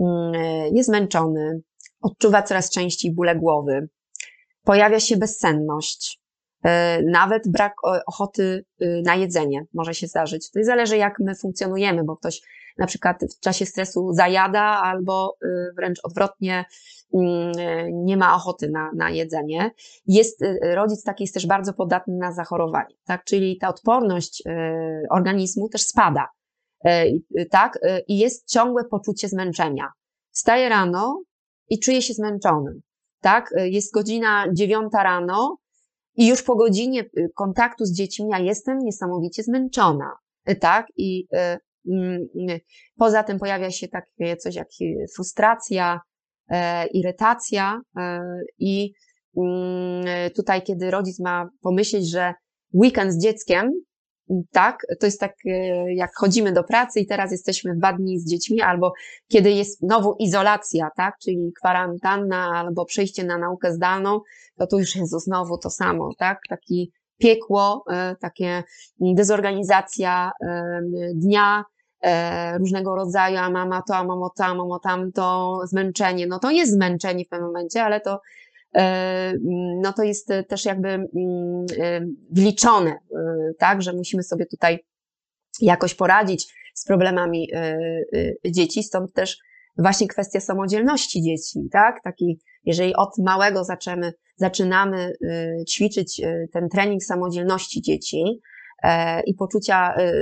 mm, jest zmęczony, odczuwa coraz częściej bóle głowy, pojawia się bezsenność, E, nawet brak ochoty y, na jedzenie może się zdarzyć. To zależy, jak my funkcjonujemy, bo ktoś na przykład w czasie stresu zajada albo y, wręcz odwrotnie mm, nie ma ochoty na, na jedzenie. Jest, y, rodzic taki jest też bardzo podatny na zachorowanie, tak? Czyli ta odporność organizmu też spada, e, tak? I jest ciągłe poczucie zmęczenia. Wstaje rano i czuje się zmęczony, tak? Jest godzina dziewiąta rano, i już po godzinie y, kontaktu z dziećmi ja jestem niesamowicie zmęczona, y, tak? I y, mm, poza tym pojawia się takie coś jak frustracja, irytacja i mm, tutaj, kiedy rodzic ma pomyśleć, że weekend z dzieckiem tak? To jest tak, e, jak chodzimy do pracy i teraz jesteśmy dwa dni z dziećmi, albo kiedy jest znowu izolacja, tak? Czyli kwarantanna, albo przejście na naukę zdalną, to tu już jest znowu to samo, tak? Taki piekło, e, takie dezorganizacja e, dnia, różnego rodzaju, a mama to, a mamo to, a mamo tamto, zmęczenie. No to jest zmęczenie w pewnym momencie, ale to no to jest też jakby mm, e, wliczone, e, tak, że musimy sobie tutaj jakoś poradzić z problemami dzieci, stąd też właśnie kwestia samodzielności dzieci, tak, taki, jeżeli od małego zaczynamy, zaczynamy ćwiczyć ten trening samodzielności dzieci, E, i poczucia e,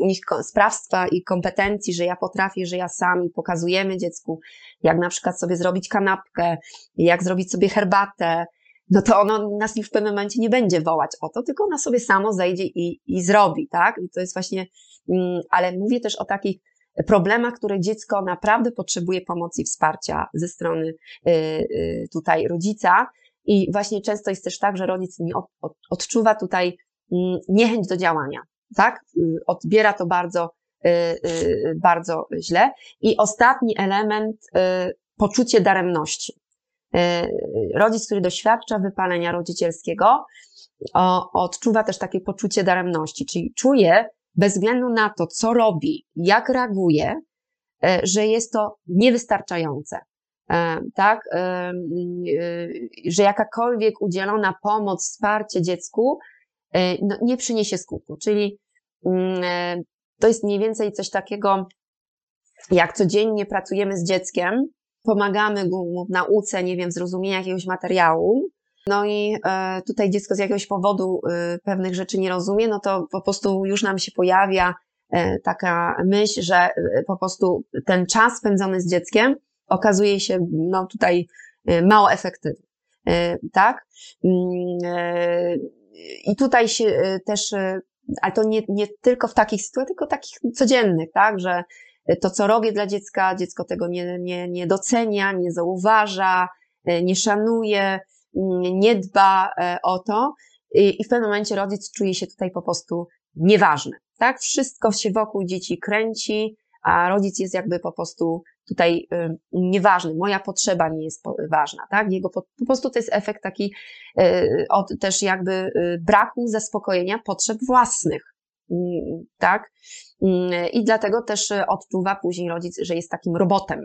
u nich sprawstwa i kompetencji, że ja potrafię, że ja sam i pokazujemy dziecku, jak na przykład sobie zrobić kanapkę, jak zrobić sobie herbatę, no to ono nas już w pewnym momencie nie będzie wołać o to, tylko ona sobie samo zejdzie i, i zrobi, tak? I to jest właśnie, mm, ale mówię też o takich problemach, które dziecko naprawdę potrzebuje pomocy i wsparcia ze strony y, y, tutaj rodzica. I właśnie często jest też tak, że rodzic nie odczuwa tutaj niechęć do działania, tak? Y, odbiera to bardzo, y, y, bardzo źle. I ostatni element, poczucie daremności. Rodzic, który doświadcza wypalenia rodzicielskiego, odczuwa też takie poczucie daremności, czyli czuje, bez względu na to, co robi, jak reaguje, że jest to niewystarczające. Tak, że jakakolwiek udzielona pomoc, wsparcie dziecku no, nie przyniesie skutku. Czyli mm, e, to jest mniej więcej coś takiego, jak codziennie pracujemy z dzieckiem, pomagamy mu w nauce, nie wiem, zrozumienia jakiegoś materiału, no i e, tutaj dziecko z jakiegoś powodu e, pewnych rzeczy nie rozumie, no to po prostu już nam się pojawia e, taka myśl, że po prostu ten czas spędzony z dzieckiem okazuje się, no tutaj mało efektywny, tak? I tutaj się też, ale to nie, nie tylko w takich sytuacjach, tylko takich codziennych, tak, że to, co robię dla dziecka, dziecko tego nie, nie, nie docenia, nie zauważa, nie szanuje, nie dba o to i w pewnym momencie rodzic czuje się tutaj po prostu nieważny. Tak? Wszystko się wokół dzieci kręci, a rodzic jest jakby po prostu tutaj y, nieważny, moja potrzeba nie jest ważna, tak? Jego po, po prostu to jest efekt taki y, od też jakby y, braku zaspokojenia potrzeb własnych, tak? I dlatego też odczuwa później rodzic, że jest takim robotem,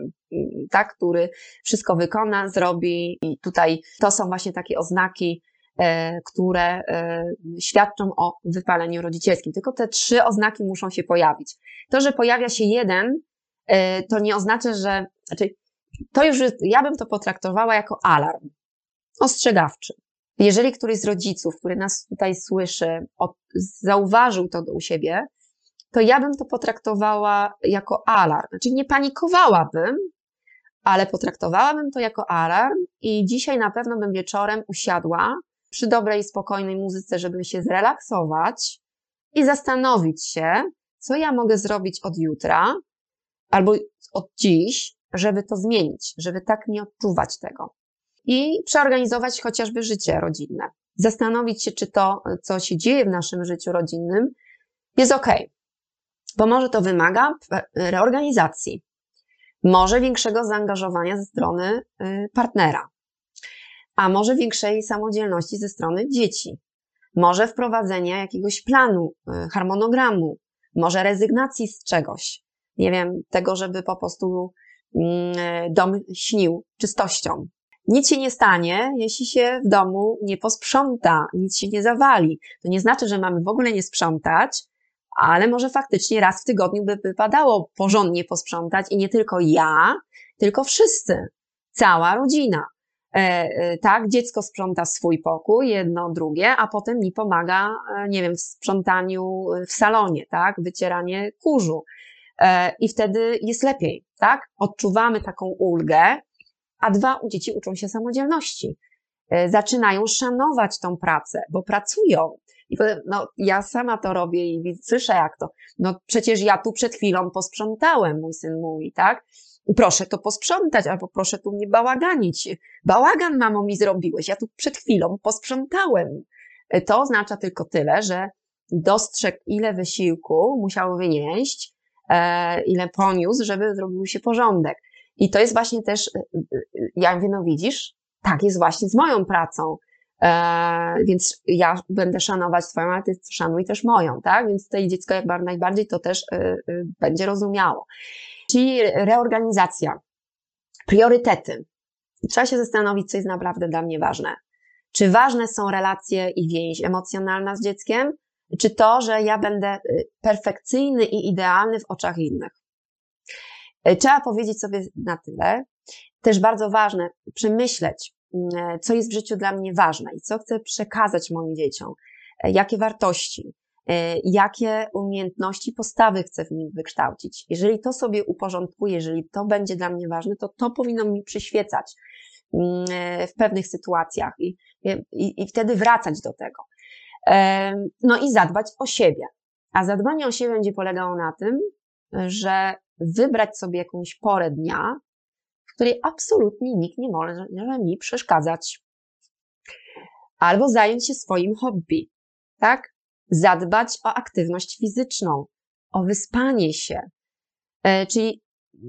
tak? Który wszystko wykona, zrobi i tutaj to są właśnie takie oznaki, e, które e, świadczą o wypaleniu rodzicielskim. Tylko te trzy oznaki muszą się pojawić. To, że pojawia się jeden, to nie oznacza, że, znaczy, to już, ja bym to potraktowała jako alarm ostrzegawczy. Jeżeli któryś z rodziców, który nas tutaj słyszy, od, zauważył to u siebie, to ja bym to potraktowała jako alarm. Znaczy nie panikowałabym, ale potraktowałabym to jako alarm i dzisiaj na pewno bym wieczorem usiadła przy dobrej, spokojnej muzyce, żeby się zrelaksować i zastanowić się, co ja mogę zrobić od jutra, albo od dziś, żeby to zmienić, żeby tak nie odczuwać tego. I przeorganizować chociażby życie rodzinne. Zastanowić się, czy to, co się dzieje w naszym życiu rodzinnym, jest ok. Bo może to wymaga reorganizacji, może większego zaangażowania ze strony y, partnera, a może większej samodzielności ze strony dzieci, może wprowadzenia jakiegoś planu, y, harmonogramu, może rezygnacji z czegoś, nie wiem, tego, żeby po prostu mm, dom śnił czystością. Nic się nie stanie, jeśli się w domu nie posprząta, nic się nie zawali. To nie znaczy, że mamy w ogóle nie sprzątać, ale może faktycznie raz w tygodniu by wypadało porządnie posprzątać i nie tylko ja, tylko wszyscy, cała rodzina. E, e, tak, dziecko sprząta swój pokój, jedno, drugie, a potem mi pomaga, e, nie wiem, w sprzątaniu w salonie, tak, wycieranie kurzu. E, i wtedy jest lepiej, tak? Odczuwamy taką ulgę, a dwa, u dzieci uczą się samodzielności. E, zaczynają szanować tą pracę, bo pracują. I potem, no, ja sama to robię i słyszę jak to. No, przecież ja tu przed chwilą posprzątałem, mój syn mówi, tak? Proszę to posprzątać, albo proszę tu mnie bałaganić. Bałagan, mamo, mi zrobiłeś. Ja tu przed chwilą posprzątałem. E, to oznacza tylko tyle, że dostrzegł, ile wysiłku musiał wynieść, ile poniósł, żeby zrobił się porządek. I to jest właśnie też, e, e, jak mówię, no widzisz, tak jest właśnie z moją pracą. więc ja będę szanować Twoją, ale Ty szanuj też moją, tak? Więc tutaj dziecko jak najbardziej to też będzie rozumiało. Czyli reorganizacja, priorytety. Trzeba się zastanowić, co jest naprawdę dla mnie ważne. Czy ważne są relacje i więź emocjonalna z dzieckiem, czy to, że ja będę y, perfekcyjny i idealny w oczach innych. Y, trzeba powiedzieć sobie na tyle, też bardzo ważne, przemyśleć, mm, co jest w życiu dla mnie ważne i co chcę przekazać moim dzieciom, y, jakie wartości, jakie umiejętności, postawy chcę w nim wykształcić. Jeżeli to sobie uporządkuję, jeżeli to będzie dla mnie ważne, to to powinno mi przyświecać mm, w pewnych sytuacjach i, i, i wtedy wracać do tego. No i zadbać o siebie. A zadbanie o siebie będzie polegało na tym, że wybrać sobie jakąś porę dnia, w której absolutnie nikt nie może mi przeszkadzać. Albo zająć się swoim hobby, tak? Zadbać o aktywność fizyczną, o wyspanie się. E, czyli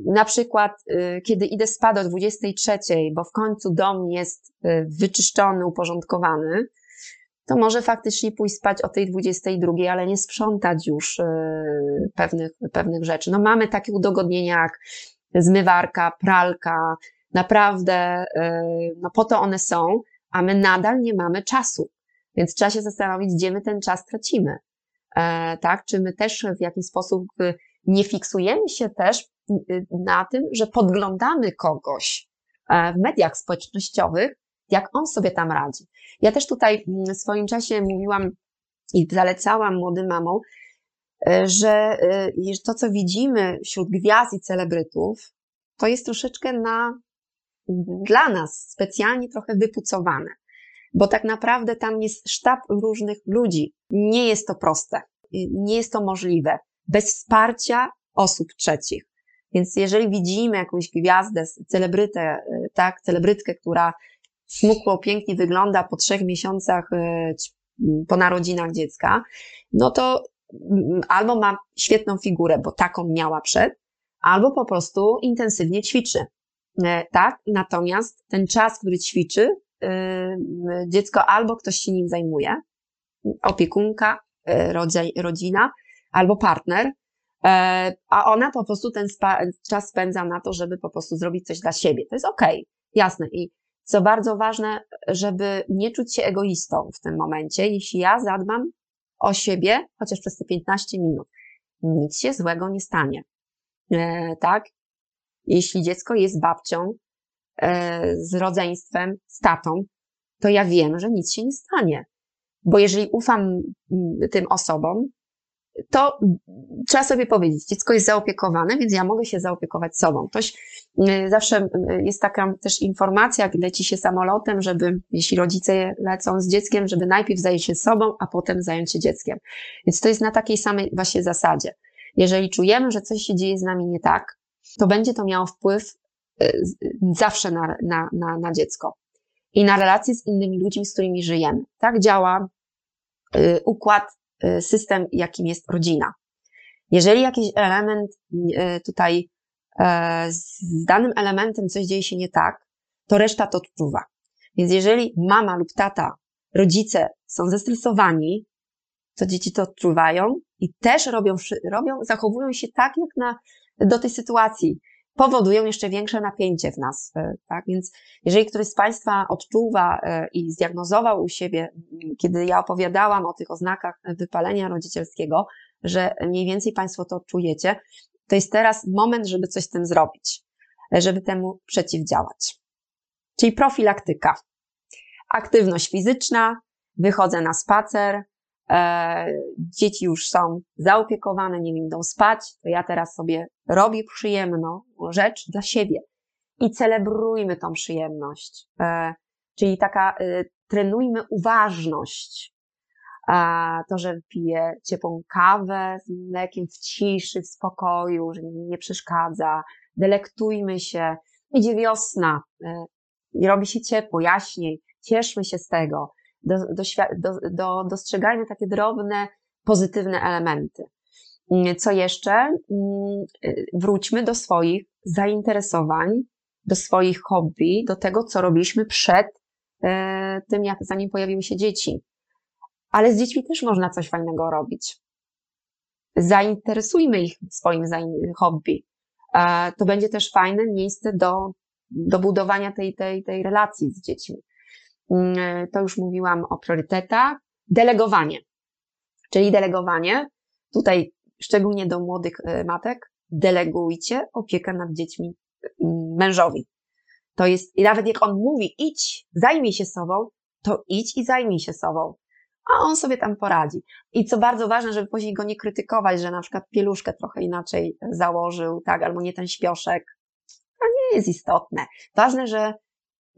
na przykład, y, kiedy idę spać o 23, bo w końcu dom jest y, wyczyszczony, uporządkowany, to może faktycznie pójść spać o tej 22, ale nie sprzątać już e, pewnych, pewnych rzeczy. No mamy takie udogodnienia jak zmywarka, pralka, naprawdę, e, no po to one są, a my nadal nie mamy czasu. Więc trzeba się zastanowić, gdzie my ten czas tracimy. E, tak? Czy my też w jakiś sposób nie fiksujemy się też na tym, że podglądamy kogoś w mediach społecznościowych, jak on sobie tam radzi. Ja też tutaj w swoim czasie mówiłam i zalecałam młodym mamom, że to, co widzimy wśród gwiazd i celebrytów, to jest troszeczkę na, dla nas specjalnie trochę wypucowane, bo tak naprawdę tam jest sztab różnych ludzi. Nie jest to proste, nie jest to możliwe bez wsparcia osób trzecich. Więc jeżeli widzimy jakąś gwiazdę, celebrytę, tak, celebrytkę, która smukło, pięknie wygląda po trzech miesiącach e, po narodzinach dziecka, no to albo ma świetną figurę, bo taką miała przed, albo po prostu intensywnie ćwiczy. E, tak? Natomiast ten czas, który ćwiczy, e, dziecko albo ktoś się nim zajmuje, opiekunka, rodzina, albo partner, a ona po prostu ten czas spędza na to, żeby po prostu zrobić coś dla siebie. To jest okej, okay, jasne. I co bardzo ważne, żeby nie czuć się egoistą w tym momencie, jeśli ja zadbam o siebie, chociaż przez te 15 minut, nic się złego nie stanie. E, tak? Jeśli dziecko jest babcią, e, z rodzeństwem, z tatą, to ja wiem, że nic się nie stanie. Bo jeżeli ufam mm, tym osobom, to trzeba sobie powiedzieć, dziecko jest zaopiekowane, więc ja mogę się zaopiekować sobą. Ktoś y, zawsze y, jest taka też informacja, jak leci się samolotem, żeby, jeśli rodzice lecą z dzieckiem, żeby najpierw zająć się sobą, a potem zająć się dzieckiem. Więc to jest na takiej samej właśnie zasadzie. Jeżeli czujemy, że coś się dzieje z nami nie tak, to będzie to miało wpływ y, zawsze na, na, na, na dziecko i na relacje z innymi ludźmi, z którymi żyjemy. Tak działa układ system, jakim jest rodzina. Jeżeli jakiś element y, tutaj e, z danym elementem coś dzieje się nie tak, to reszta to odczuwa. Więc jeżeli mama lub tata, rodzice są zestresowani, to dzieci to odczuwają i też robią, robią zachowują się tak, jak na, do tej sytuacji powodują jeszcze większe napięcie w nas. E, tak? Więc jeżeli któryś z Państwa odczuwa e, i zdiagnozował u siebie, kiedy ja opowiadałam o tych oznakach wypalenia rodzicielskiego, że mniej więcej Państwo to czujecie, to jest teraz moment, żeby coś z tym zrobić, e, żeby temu przeciwdziałać. Czyli profilaktyka. Aktywność fizyczna, wychodzę na spacer, e, dzieci już są zaopiekowane, nie idą spać, to ja teraz sobie robię przyjemną rzecz dla siebie i celebrujmy tą przyjemność. E, czyli taka, e, trenujmy uważność. To, że piję ciepłą kawę z mlekiem w ciszy, w spokoju, że mi nie przeszkadza, delektujmy się. Idzie wiosna, e, robi się ciepło, jaśniej, cieszmy się z tego do, do, do, do, dostrzegajmy takie drobne, pozytywne elementy. Mm, co jeszcze? Mm, y, wróćmy do swoich zainteresowań, do swoich hobby, do tego, co robiliśmy przed e, tym, jak zanim pojawiły się dzieci. Ale z dziećmi też można coś fajnego robić. Zainteresujmy ich swoim hobby. E, to będzie też fajne miejsce do, do budowania tej, tej, tej relacji z dziećmi. Mm, to już mówiłam o priorytetach. Delegowanie. Czyli delegowanie, tutaj szczególnie do młodych e, matek, delegujcie opiekę nad dziećmi mm, mężowi. To jest, i nawet jak on mówi, idź, zajmij się sobą, to idź i zajmij się sobą. A on sobie tam poradzi. I co bardzo ważne, żeby później go nie krytykować, że na przykład pieluszkę trochę inaczej założył, tak, albo nie ten śpioszek. To nie jest istotne. Ważne, że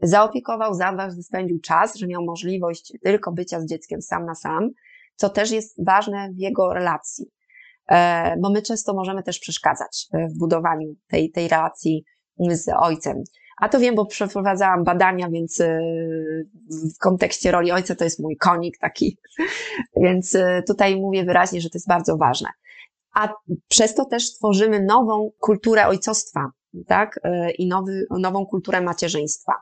zaopiekował, zadbał, że spędził czas, że miał możliwość tylko bycia z dzieckiem sam na sam, co też jest ważne w jego relacji. E, bo my często możemy też przeszkadzać w budowaniu tej, tej relacji z ojcem. A to wiem, bo przeprowadzałam badania, więc e, w kontekście roli ojca to jest mój konik taki. Więc e, tutaj mówię wyraźnie, że to jest bardzo ważne. A przez to też tworzymy nową kulturę ojcostwa, tak? I nowy, nową kulturę macierzyństwa.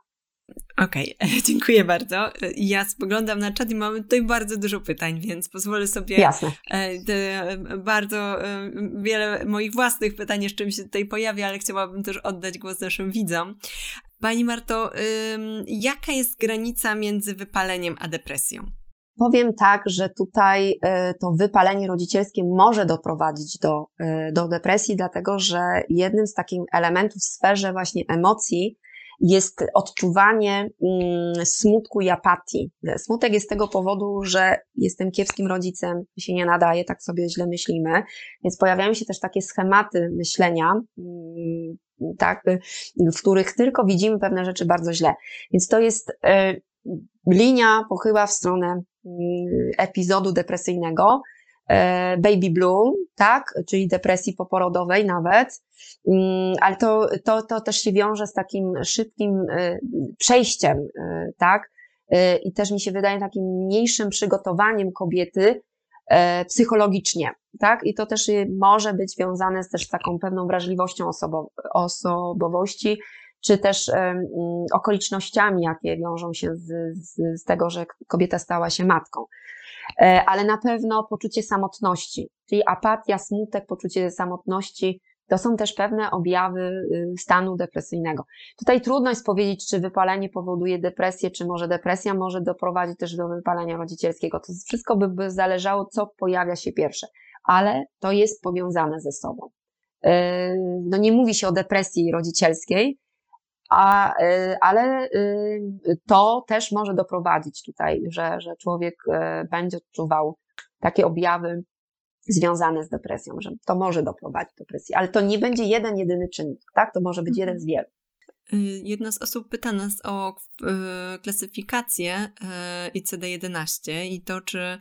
Okej, okay, dziękuję bardzo. Ja spoglądam na czat i mamy tutaj bardzo dużo pytań, więc pozwolę sobie Jasne. E, bardzo e, wiele moich własnych pytań jeszcze mi się tutaj pojawia, ale chciałabym też oddać głos naszym widzom. Pani Marto, jaka jest granica między wypaleniem a depresją? powiem tak, że tutaj to wypalenie rodzicielskie może doprowadzić do, do depresji, dlatego że jednym z takich elementów w sferze właśnie emocji jest odczuwanie mm, smutku i apatii. Smutek jest z tego powodu, że jestem kiepskim rodzicem, się nie nadaje, tak sobie źle myślimy, więc pojawiają się też takie schematy myślenia, mm, tak, w których tylko widzimy pewne rzeczy bardzo źle. Więc to jest y, linia pochyła w stronę mm, epizodu depresyjnego, E, baby blue, tak, czyli depresji poporodowej nawet, mm, ale to, to, to też się wiąże z takim szybkim e, przejściem, e, tak, i też mi się wydaje takim mniejszym przygotowaniem kobiety psychologicznie, tak, i to też może być związane z też taką pewną wrażliwością osobo osobowości, czy też um, okolicznościami, jakie wiążą się z, z, z tego, że kobieta stała się matką. E, ale na pewno poczucie samotności, czyli apatia, smutek, poczucie samotności, to są też pewne objawy y, stanu depresyjnego. Tutaj trudno jest powiedzieć, czy wypalenie powoduje depresję, czy może depresja może doprowadzić też do wypalenia rodzicielskiego. To wszystko by, zależało, co pojawia się pierwsze, ale to jest powiązane ze sobą. E, no nie mówi się o depresji rodzicielskiej, a, y, ale y, to też może doprowadzić tutaj, że, że człowiek y, będzie odczuwał takie objawy związane z depresją, że to może doprowadzić do depresji, ale to nie będzie jeden, jedyny czynnik, tak? To może być mhm. jeden z wielu. Y, jedna z osób pyta nas o y, klasyfikację y, ICD-11 i to, czy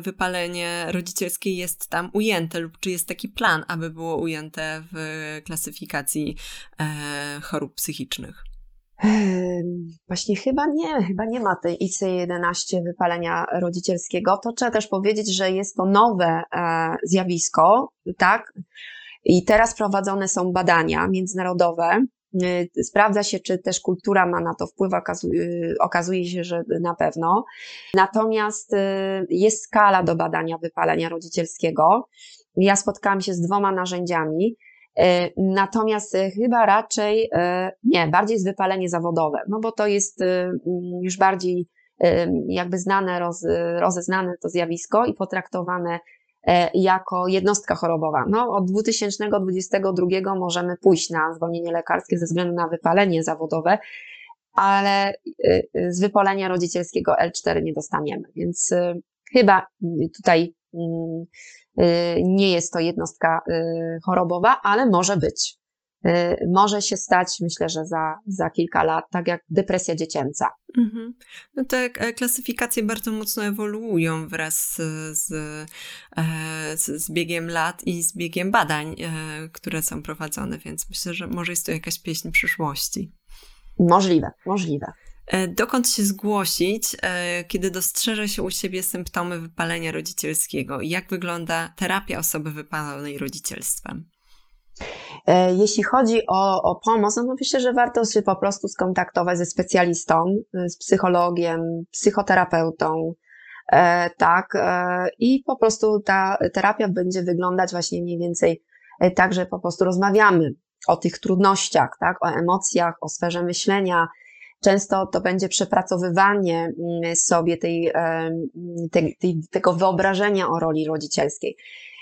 wypalenie rodzicielskie jest tam ujęte lub czy jest taki plan, aby było ujęte w klasyfikacji chorób psychicznych. Właśnie chyba nie, chyba nie ma tej IC11 wypalenia rodzicielskiego. To trzeba też powiedzieć, że jest to nowe e, zjawisko, tak? I teraz prowadzone są badania międzynarodowe sprawdza się, czy też kultura ma na to wpływ, y, okazuje się, że na pewno. Natomiast y, jest skala do badania wypalenia rodzicielskiego. Ja spotkałam się z dwoma narzędziami. Natomiast chyba raczej nie, bardziej jest wypalenie zawodowe, no bo to jest już bardziej jakby znane, roz, rozeznane to zjawisko i potraktowane jako jednostka chorobowa. No, od 2022 możemy pójść na zwolnienie lekarskie ze względu na wypalenie zawodowe, ale e, z wypalenia rodzicielskiego L4 nie dostaniemy, więc e, chyba tutaj nie jest to jednostka chorobowa, ale może być. Y, może się stać, myślę, że za, za kilka lat, tak jak depresja dziecięca. Mhm. No te e, klasyfikacje bardzo mocno ewoluują wraz z, e, z, z biegiem lat i z biegiem badań, e, które są prowadzone, więc myślę, że może jest to jakaś pieśń przyszłości. Możliwe, możliwe. Dokąd się zgłosić, kiedy dostrzeże się u siebie symptomy wypalenia rodzicielskiego? Jak wygląda terapia osoby wypalonej rodzicielstwem? E, jeśli chodzi o, o pomoc, no to myślę, że warto się po prostu skontaktować ze specjalistą, e, z psychologiem, psychoterapeutą, e, tak, i po prostu ta terapia będzie wyglądać właśnie mniej więcej tak, że po prostu rozmawiamy o tych trudnościach, tak, o emocjach, o sferze myślenia. Często to będzie przepracowywanie mm, sobie tej, tej, tego wyobrażenia o roli rodzicielskiej.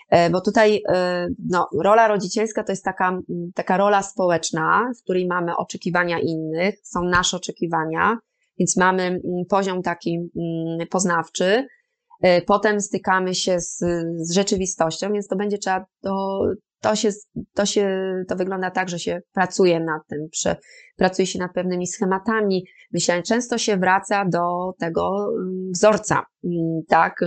E, bo tutaj e, no, rola rodzicielska to jest taka, taka rola społeczna, w której mamy oczekiwania innych, są nasze oczekiwania, więc mamy poziom taki poznawczy, e, potem stykamy się z, z rzeczywistością, więc to będzie trzeba, to, to się, to się, to wygląda tak, że się pracuje nad tym, prze, pracuje się nad pewnymi schematami, myślenia. Często się wraca do tego wzorca, tak,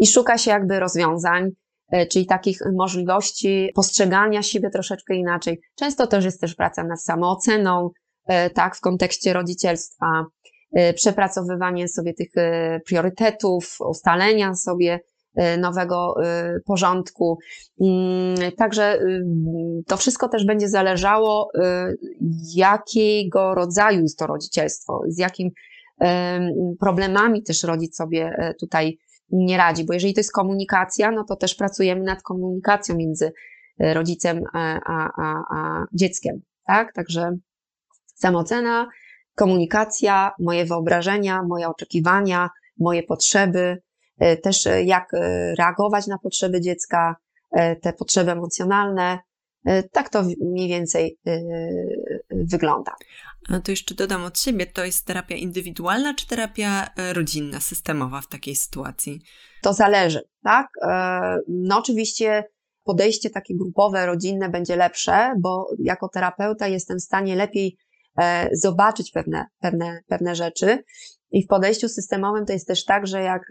i szuka się jakby rozwiązań, e, czyli takich możliwości postrzegania siebie troszeczkę inaczej. Często też jest też praca nad samooceną, e, tak, w kontekście rodzicielstwa, e, przepracowywanie sobie tych priorytetów, ustalenia sobie nowego porządku. Mm, także to wszystko też będzie zależało, jakiego rodzaju jest to rodzicielstwo, z jakim problemami też rodzic sobie tutaj nie radzi, bo jeżeli to jest komunikacja, no to też pracujemy nad komunikacją między e, rodzicem a, a, a, a dzieckiem, tak? Także samoocena, komunikacja, moje wyobrażenia, moje oczekiwania, moje potrzeby, też jak reagować na potrzeby dziecka, te potrzeby emocjonalne. Tak to mniej więcej wygląda. A to jeszcze dodam od siebie, to jest terapia indywidualna czy terapia rodzinna, systemowa w takiej sytuacji? To zależy, tak? No oczywiście podejście takie grupowe, rodzinne będzie lepsze, bo jako terapeuta jestem w stanie lepiej e, zobaczyć pewne, pewne, pewne rzeczy. I w podejściu systemowym to jest też tak, że jak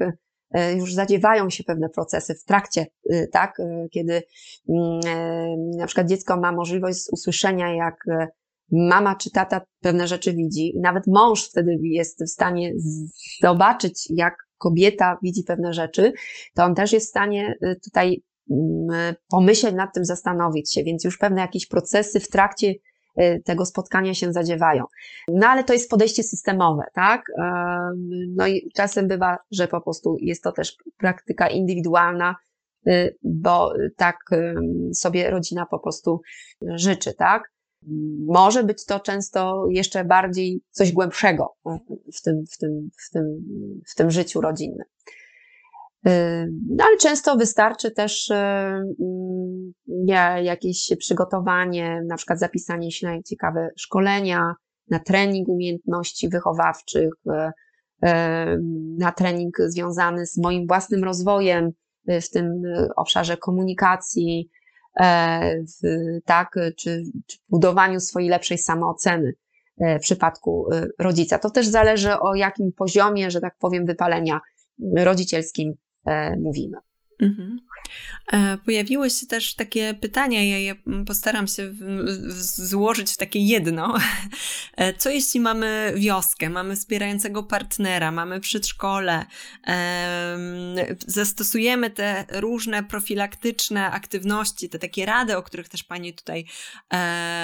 e, już zadziewają się pewne procesy w trakcie, e, tak, kiedy mm, na przykład dziecko ma możliwość usłyszenia, jak mama czy tata pewne rzeczy widzi i nawet mąż wtedy jest w stanie zobaczyć, jak kobieta widzi pewne rzeczy, to on też jest w stanie tutaj Mm, pomyśleć nad tym, zastanowić się, więc już pewne jakieś procesy w trakcie y, tego spotkania się zadziewają. No ale to jest podejście systemowe, tak? No i czasem bywa, że po prostu jest to też praktyka indywidualna, y, bo tak sobie rodzina po prostu życzy, tak? Może być to często jeszcze bardziej coś głębszego w tym, w tym, w tym, w tym życiu rodzinnym. No, ale często wystarczy też mm, jakieś przygotowanie, na przykład zapisanie się na ciekawe szkolenia, na trening umiejętności wychowawczych, na trening związany z moim własnym rozwojem w tym obszarze komunikacji, e, tak, czy, czy budowaniu swojej lepszej samooceny e, w przypadku e, rodzica. To też zależy o jakim poziomie, że tak powiem, wypalenia rodzicielskim mówimy. Mhm. E, pojawiły się też takie pytania, ja je postaram się złożyć w takie jedno. E, co jeśli mamy wioskę, mamy wspierającego partnera, mamy przedszkole, zastosujemy te różne profilaktyczne aktywności, te takie rady, o których też Pani tutaj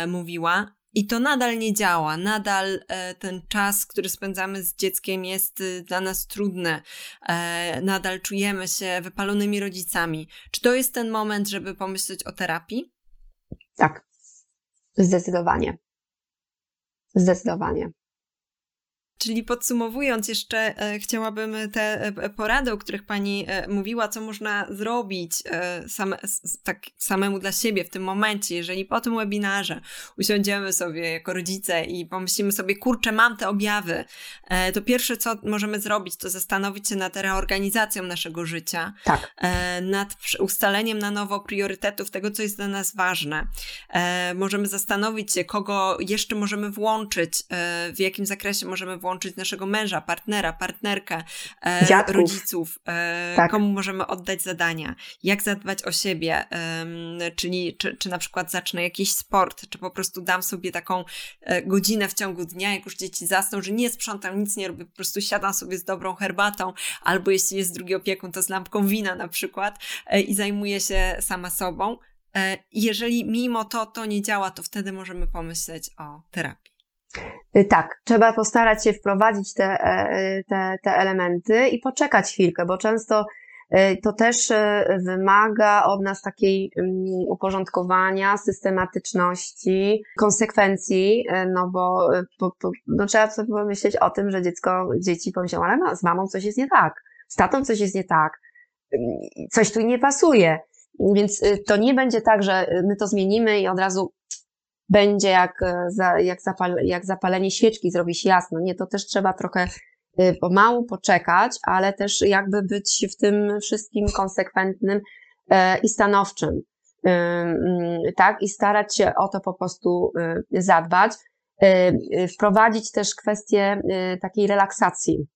mówiła, i to nadal nie działa, nadal e, ten czas, który spędzamy z dzieckiem jest y, dla nas trudny, e, nadal czujemy się wypalonymi rodzicami. Czy to jest ten moment, żeby pomyśleć o terapii? Tak, zdecydowanie. Zdecydowanie. Czyli podsumowując, jeszcze e, chciałabym te e, porady, o których Pani e, mówiła, co można zrobić same, tak samemu dla siebie w tym momencie, jeżeli po tym webinarze usiądziemy sobie jako rodzice i pomyślimy sobie, kurczę, mam te objawy, to pierwsze, co możemy zrobić, to zastanowić się nad reorganizacją naszego życia, tak. Nad ustaleniem na nowo priorytetów tego, co jest dla nas ważne. możemy zastanowić się, kogo jeszcze możemy włączyć, w jakim zakresie możemy włączyć włączyć naszego męża, partnera, partnerkę, e, rodziców, e, tak. komu możemy oddać zadania, jak zadbać o siebie, e, czyli czy, czy na przykład zacznę jakiś sport, czy po prostu dam sobie taką e, godzinę w ciągu dnia, jak już dzieci zasną, że nie sprzątam, nic nie robię, po prostu siadam sobie z dobrą herbatą, albo jeśli jest drugi opiekun, to z lampką wina na przykład i zajmuję się sama sobą. Jeżeli mimo to to nie działa, to wtedy możemy pomyśleć o terapii. Y, tak, trzeba postarać się wprowadzić te, e, te, te elementy i poczekać chwilkę, bo często y, to też y, wymaga od nas takiej mm, uporządkowania, systematyczności, konsekwencji, no bo, no trzeba sobie pomyśleć o tym, że dziecko, dzieci pomyślą, ale z mamą coś jest nie tak, z tatą coś jest nie tak, coś tu nie pasuje. Więc to nie będzie tak, że my to zmienimy i od razu będzie jak, e, jak, zapal, jak zapalenie świeczki, zrobi się jasno. Nie, to też trzeba trochę e, pomału poczekać, ale też jakby być w tym wszystkim konsekwentnym e, i stanowczym. Mm, tak, i starać się o to po prostu zadbać. Wprowadzić też kwestię takiej relaksacji,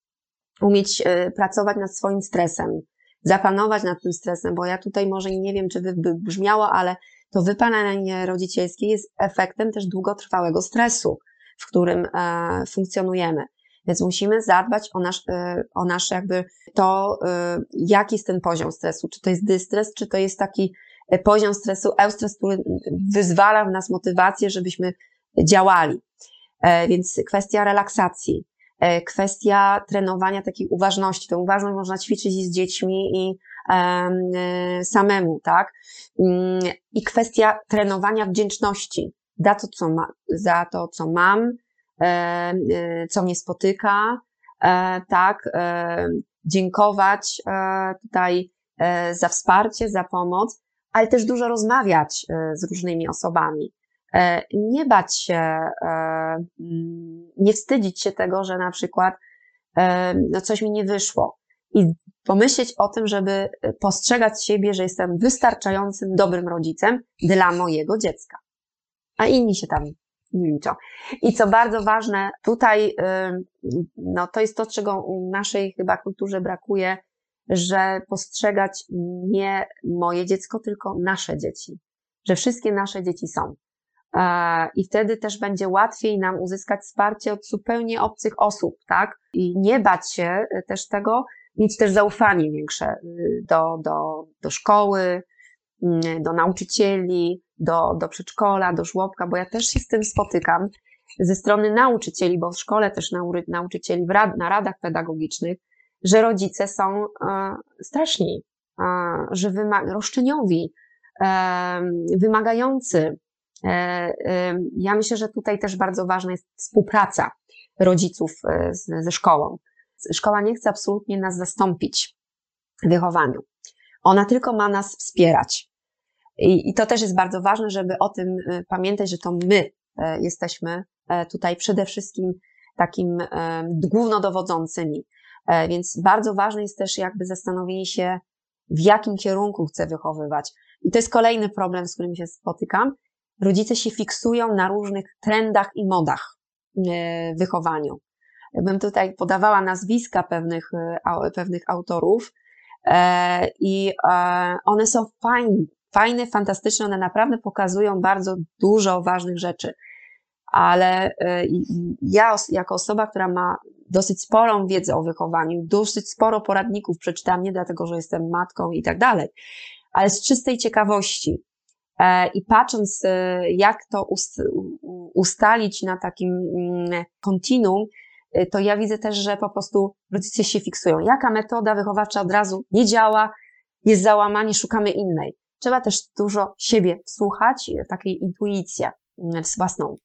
umieć pracować nad swoim stresem, zapanować nad tym stresem, bo ja tutaj może nie wiem, czy by brzmiało, ale to wypalenie rodzicielskie jest efektem też długotrwałego stresu, w którym e, funkcjonujemy. Więc musimy zadbać o nasz, e, o nasz jakby to, e, jaki jest ten poziom stresu. Czy to jest dystres, czy to jest taki poziom stresu, eustres, który wyzwala w nas motywację, żebyśmy działali. Więc kwestia relaksacji, kwestia trenowania takiej uważności. Tę uważność można ćwiczyć z dziećmi i samemu, tak? Mm, I kwestia trenowania wdzięczności za to, co, ma, za to, co mam, co mnie spotyka, tak, dziękować tutaj za wsparcie, za pomoc, ale też dużo rozmawiać z różnymi osobami. Nie bać się, nie wstydzić się tego, że na przykład no coś mi nie wyszło. I pomyśleć o tym, żeby postrzegać siebie, że jestem wystarczającym dobrym rodzicem dla mojego dziecka. A inni się tam nie liczą. I co bardzo ważne, tutaj, no to jest to, czego w naszej chyba kulturze brakuje, że postrzegać nie moje dziecko, tylko nasze dzieci. Że wszystkie nasze dzieci są. I wtedy też będzie łatwiej nam uzyskać wsparcie od zupełnie obcych osób, tak? I nie bać się też tego, mieć też zaufanie większe y, do, do, do szkoły, mm, do nauczycieli, do, do przedszkola, do żłobka, bo ja też się z tym spotykam ze strony nauczycieli, bo w szkole też nauczycieli na radach pedagogicznych, że rodzice są e, straszni, e, że wyma- roszczeniowi, e, wymagający. Ja myślę, że tutaj też bardzo ważna jest współpraca rodziców ze szkołą. Szkoła nie chce absolutnie nas zastąpić w wychowaniu. Ona tylko ma nas wspierać. I, I, to też jest bardzo ważne, żeby o tym y, pamiętać, że to my e, jesteśmy e, tutaj przede wszystkim takim e, głównodowodzącymi. Więc bardzo ważne jest też jakby zastanowienie się, w jakim kierunku chcę wychowywać. I to jest kolejny problem, z którym się spotykam. Rodzice się fiksują na różnych trendach i modach w wychowaniu bym tutaj podawała nazwiska pewnych, e, pewnych autorów e, i e, one są fajne, fajne, fantastyczne, one naprawdę pokazują bardzo dużo ważnych rzeczy. Ale ja, jako osoba, która ma dosyć sporą wiedzę o wychowaniu, dosyć sporo poradników przeczytałam, nie dlatego, że jestem matką i tak dalej, ale z czystej ciekawości. I patrząc, jak to ustalić na takim mm, kontinuum, Y, to ja widzę też, że po prostu rodzice się fiksują. Jaka metoda wychowawcza od razu nie działa, jest załamanie, szukamy innej. Trzeba też dużo siebie słuchać, takiej intuicji mm, własną,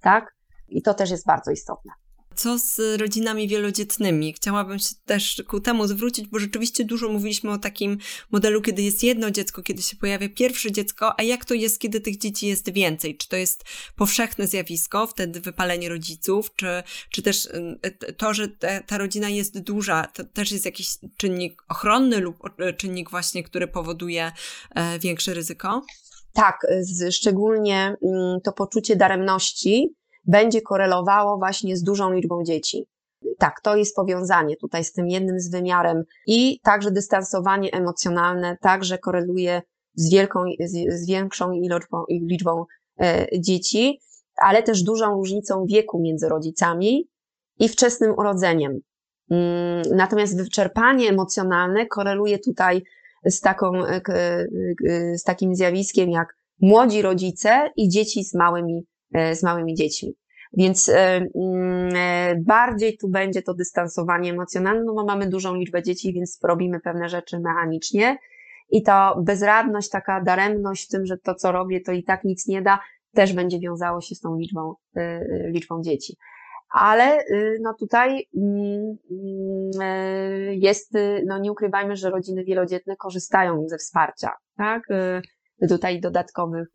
tak? I to też jest bardzo istotne co z rodzinami wielodzietnymi? Chciałabym się też ku temu zwrócić, bo rzeczywiście dużo mówiliśmy o takim modelu, kiedy jest jedno dziecko, kiedy się pojawia pierwsze dziecko, a jak to jest, kiedy tych dzieci jest więcej? Czy to jest powszechne zjawisko, wtedy wypalenie rodziców, czy, czy też y, to, że te, ta rodzina jest duża, to też jest jakiś czynnik ochronny lub czynnik właśnie, który powoduje e, większe ryzyko? Tak, szczególnie mm, to poczucie daremności, będzie korelowało właśnie z dużą liczbą dzieci. Tak, to jest powiązanie tutaj z tym jednym z wymiarem i także dystansowanie emocjonalne także koreluje z, wielką, z, większą iloczbą, liczbą e, dzieci, ale też dużą różnicą wieku między rodzicami i wczesnym urodzeniem. Mm, natomiast wyczerpanie emocjonalne koreluje tutaj z, taką, e, z takim zjawiskiem jak młodzi rodzice i dzieci z małymi E, z małymi dziećmi. Więc e, mm, e, bardziej tu będzie to dystansowanie emocjonalne, no bo mamy dużą liczbę dzieci, więc robimy pewne rzeczy mechanicznie. I to bezradność, taka daremność w tym, że to, co robię, to i tak nic nie da, też będzie wiązało się z tą liczbą, liczbą dzieci. Ale no tutaj mm, jest, no nie ukrywajmy, że rodziny wielodzietne korzystają ze wsparcia, tak? Tutaj dodatkowych,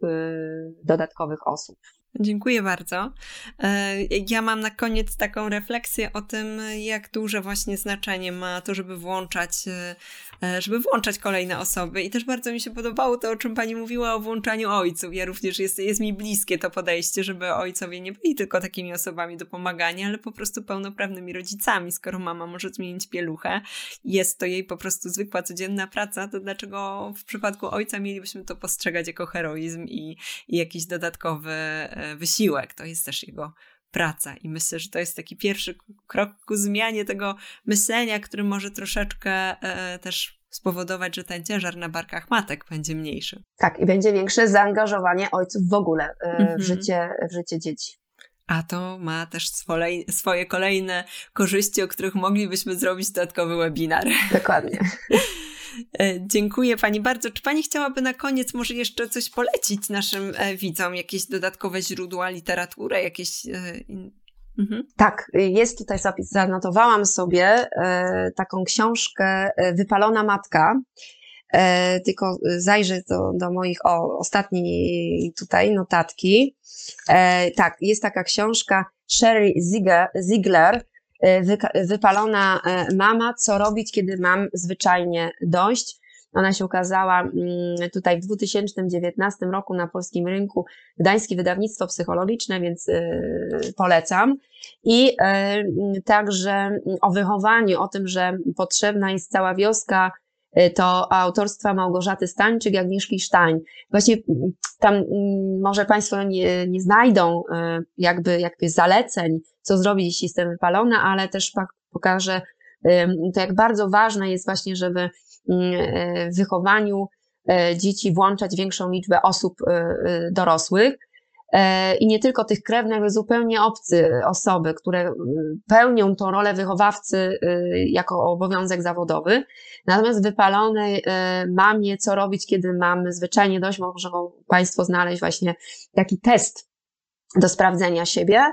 dodatkowych osób. Dziękuję bardzo. E, ja mam na koniec taką refleksję o tym, jak duże właśnie znaczenie ma to, żeby włączać, e, e, żeby włączać kolejne osoby. I też bardzo mi się podobało to, o czym pani mówiła o włączaniu ojców. Ja również jest, jest mi bliskie to podejście, żeby ojcowie nie byli tylko takimi osobami do pomagania, ale po prostu pełnoprawnymi rodzicami. Skoro mama może zmienić pieluchę, jest to jej po prostu zwykła, codzienna praca, to dlaczego w przypadku ojca mielibyśmy to postrzegać jako heroizm i, i jakiś dodatkowy wysiłek, to jest też jego praca. I myślę, że to jest taki pierwszy krok ku zmianie tego myślenia, który może troszeczkę e, też spowodować, że ten ciężar na barkach matek będzie mniejszy. Tak, i będzie większe zaangażowanie ojców w ogóle e, w, mhm. życie, w życie dzieci. A to ma też swoje kolejne korzyści, o których moglibyśmy zrobić dodatkowy webinar. Dokładnie. E, dziękuję Pani bardzo. Czy Pani chciałaby na koniec może jeszcze coś polecić naszym e, widzom? Jakieś dodatkowe źródła, literaturę, jakieś e, Mhm. Tak, jest tutaj zapis, zanotowałam sobie taką książkę Wypalona Matka. Tylko zajrzę do, do moich o, ostatniej tutaj notatki. Tak, jest taka książka Sherry Ziegler, Wypalona e, mama, co robić, kiedy mam zwyczajnie dość. Ona się ukazała mm, tutaj w 2019 roku na polskim rynku, Gdańskie Wydawnictwo Psychologiczne, więc y, polecam. I także o wychowaniu, o tym, że potrzebna jest cała wioska, to autorstwa Małgorzaty Stańczyk, Agnieszki Sztań. Właśnie tam może Państwo nie, nie znajdą jakby, jakby zaleceń, co zrobić, jeśli jestem wypalona, ale też pokażę to, jak bardzo ważne jest właśnie, żeby w wychowaniu dzieci włączać większą liczbę osób dorosłych. I nie tylko tych krewnych, ale zupełnie obcy osoby, które pełnią tą rolę wychowawcy jako obowiązek zawodowy. Natomiast wypalonej mamie, co robić, kiedy mamy zwyczajnie dość, mogą Państwo znaleźć właśnie taki test do sprawdzenia siebie,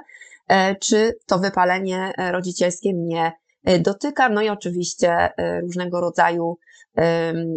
czy to wypalenie rodzicielskie mnie dotyka. No i oczywiście różnego rodzaju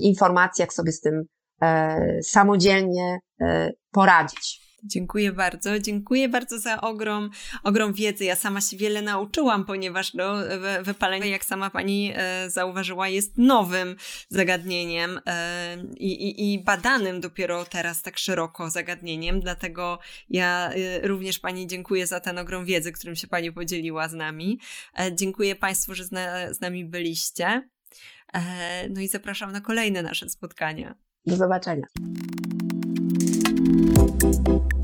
informacji, jak sobie z tym e, samodzielnie e, poradzić. Dziękuję bardzo. Dziękuję bardzo za ogrom, ogrom wiedzy. Ja sama się wiele nauczyłam, ponieważ no, wypalenie, jak sama pani e, zauważyła, jest nowym zagadnieniem e, i, i, badanym dopiero teraz tak szeroko zagadnieniem. Dlatego ja e, również pani dziękuję za ten ogrom wiedzy, którym się pani podzieliła z nami. E, dziękuję państwu, że z, na, z nami byliście. E, no i zapraszam na kolejne nasze spotkania. Do zobaczenia. Thank you.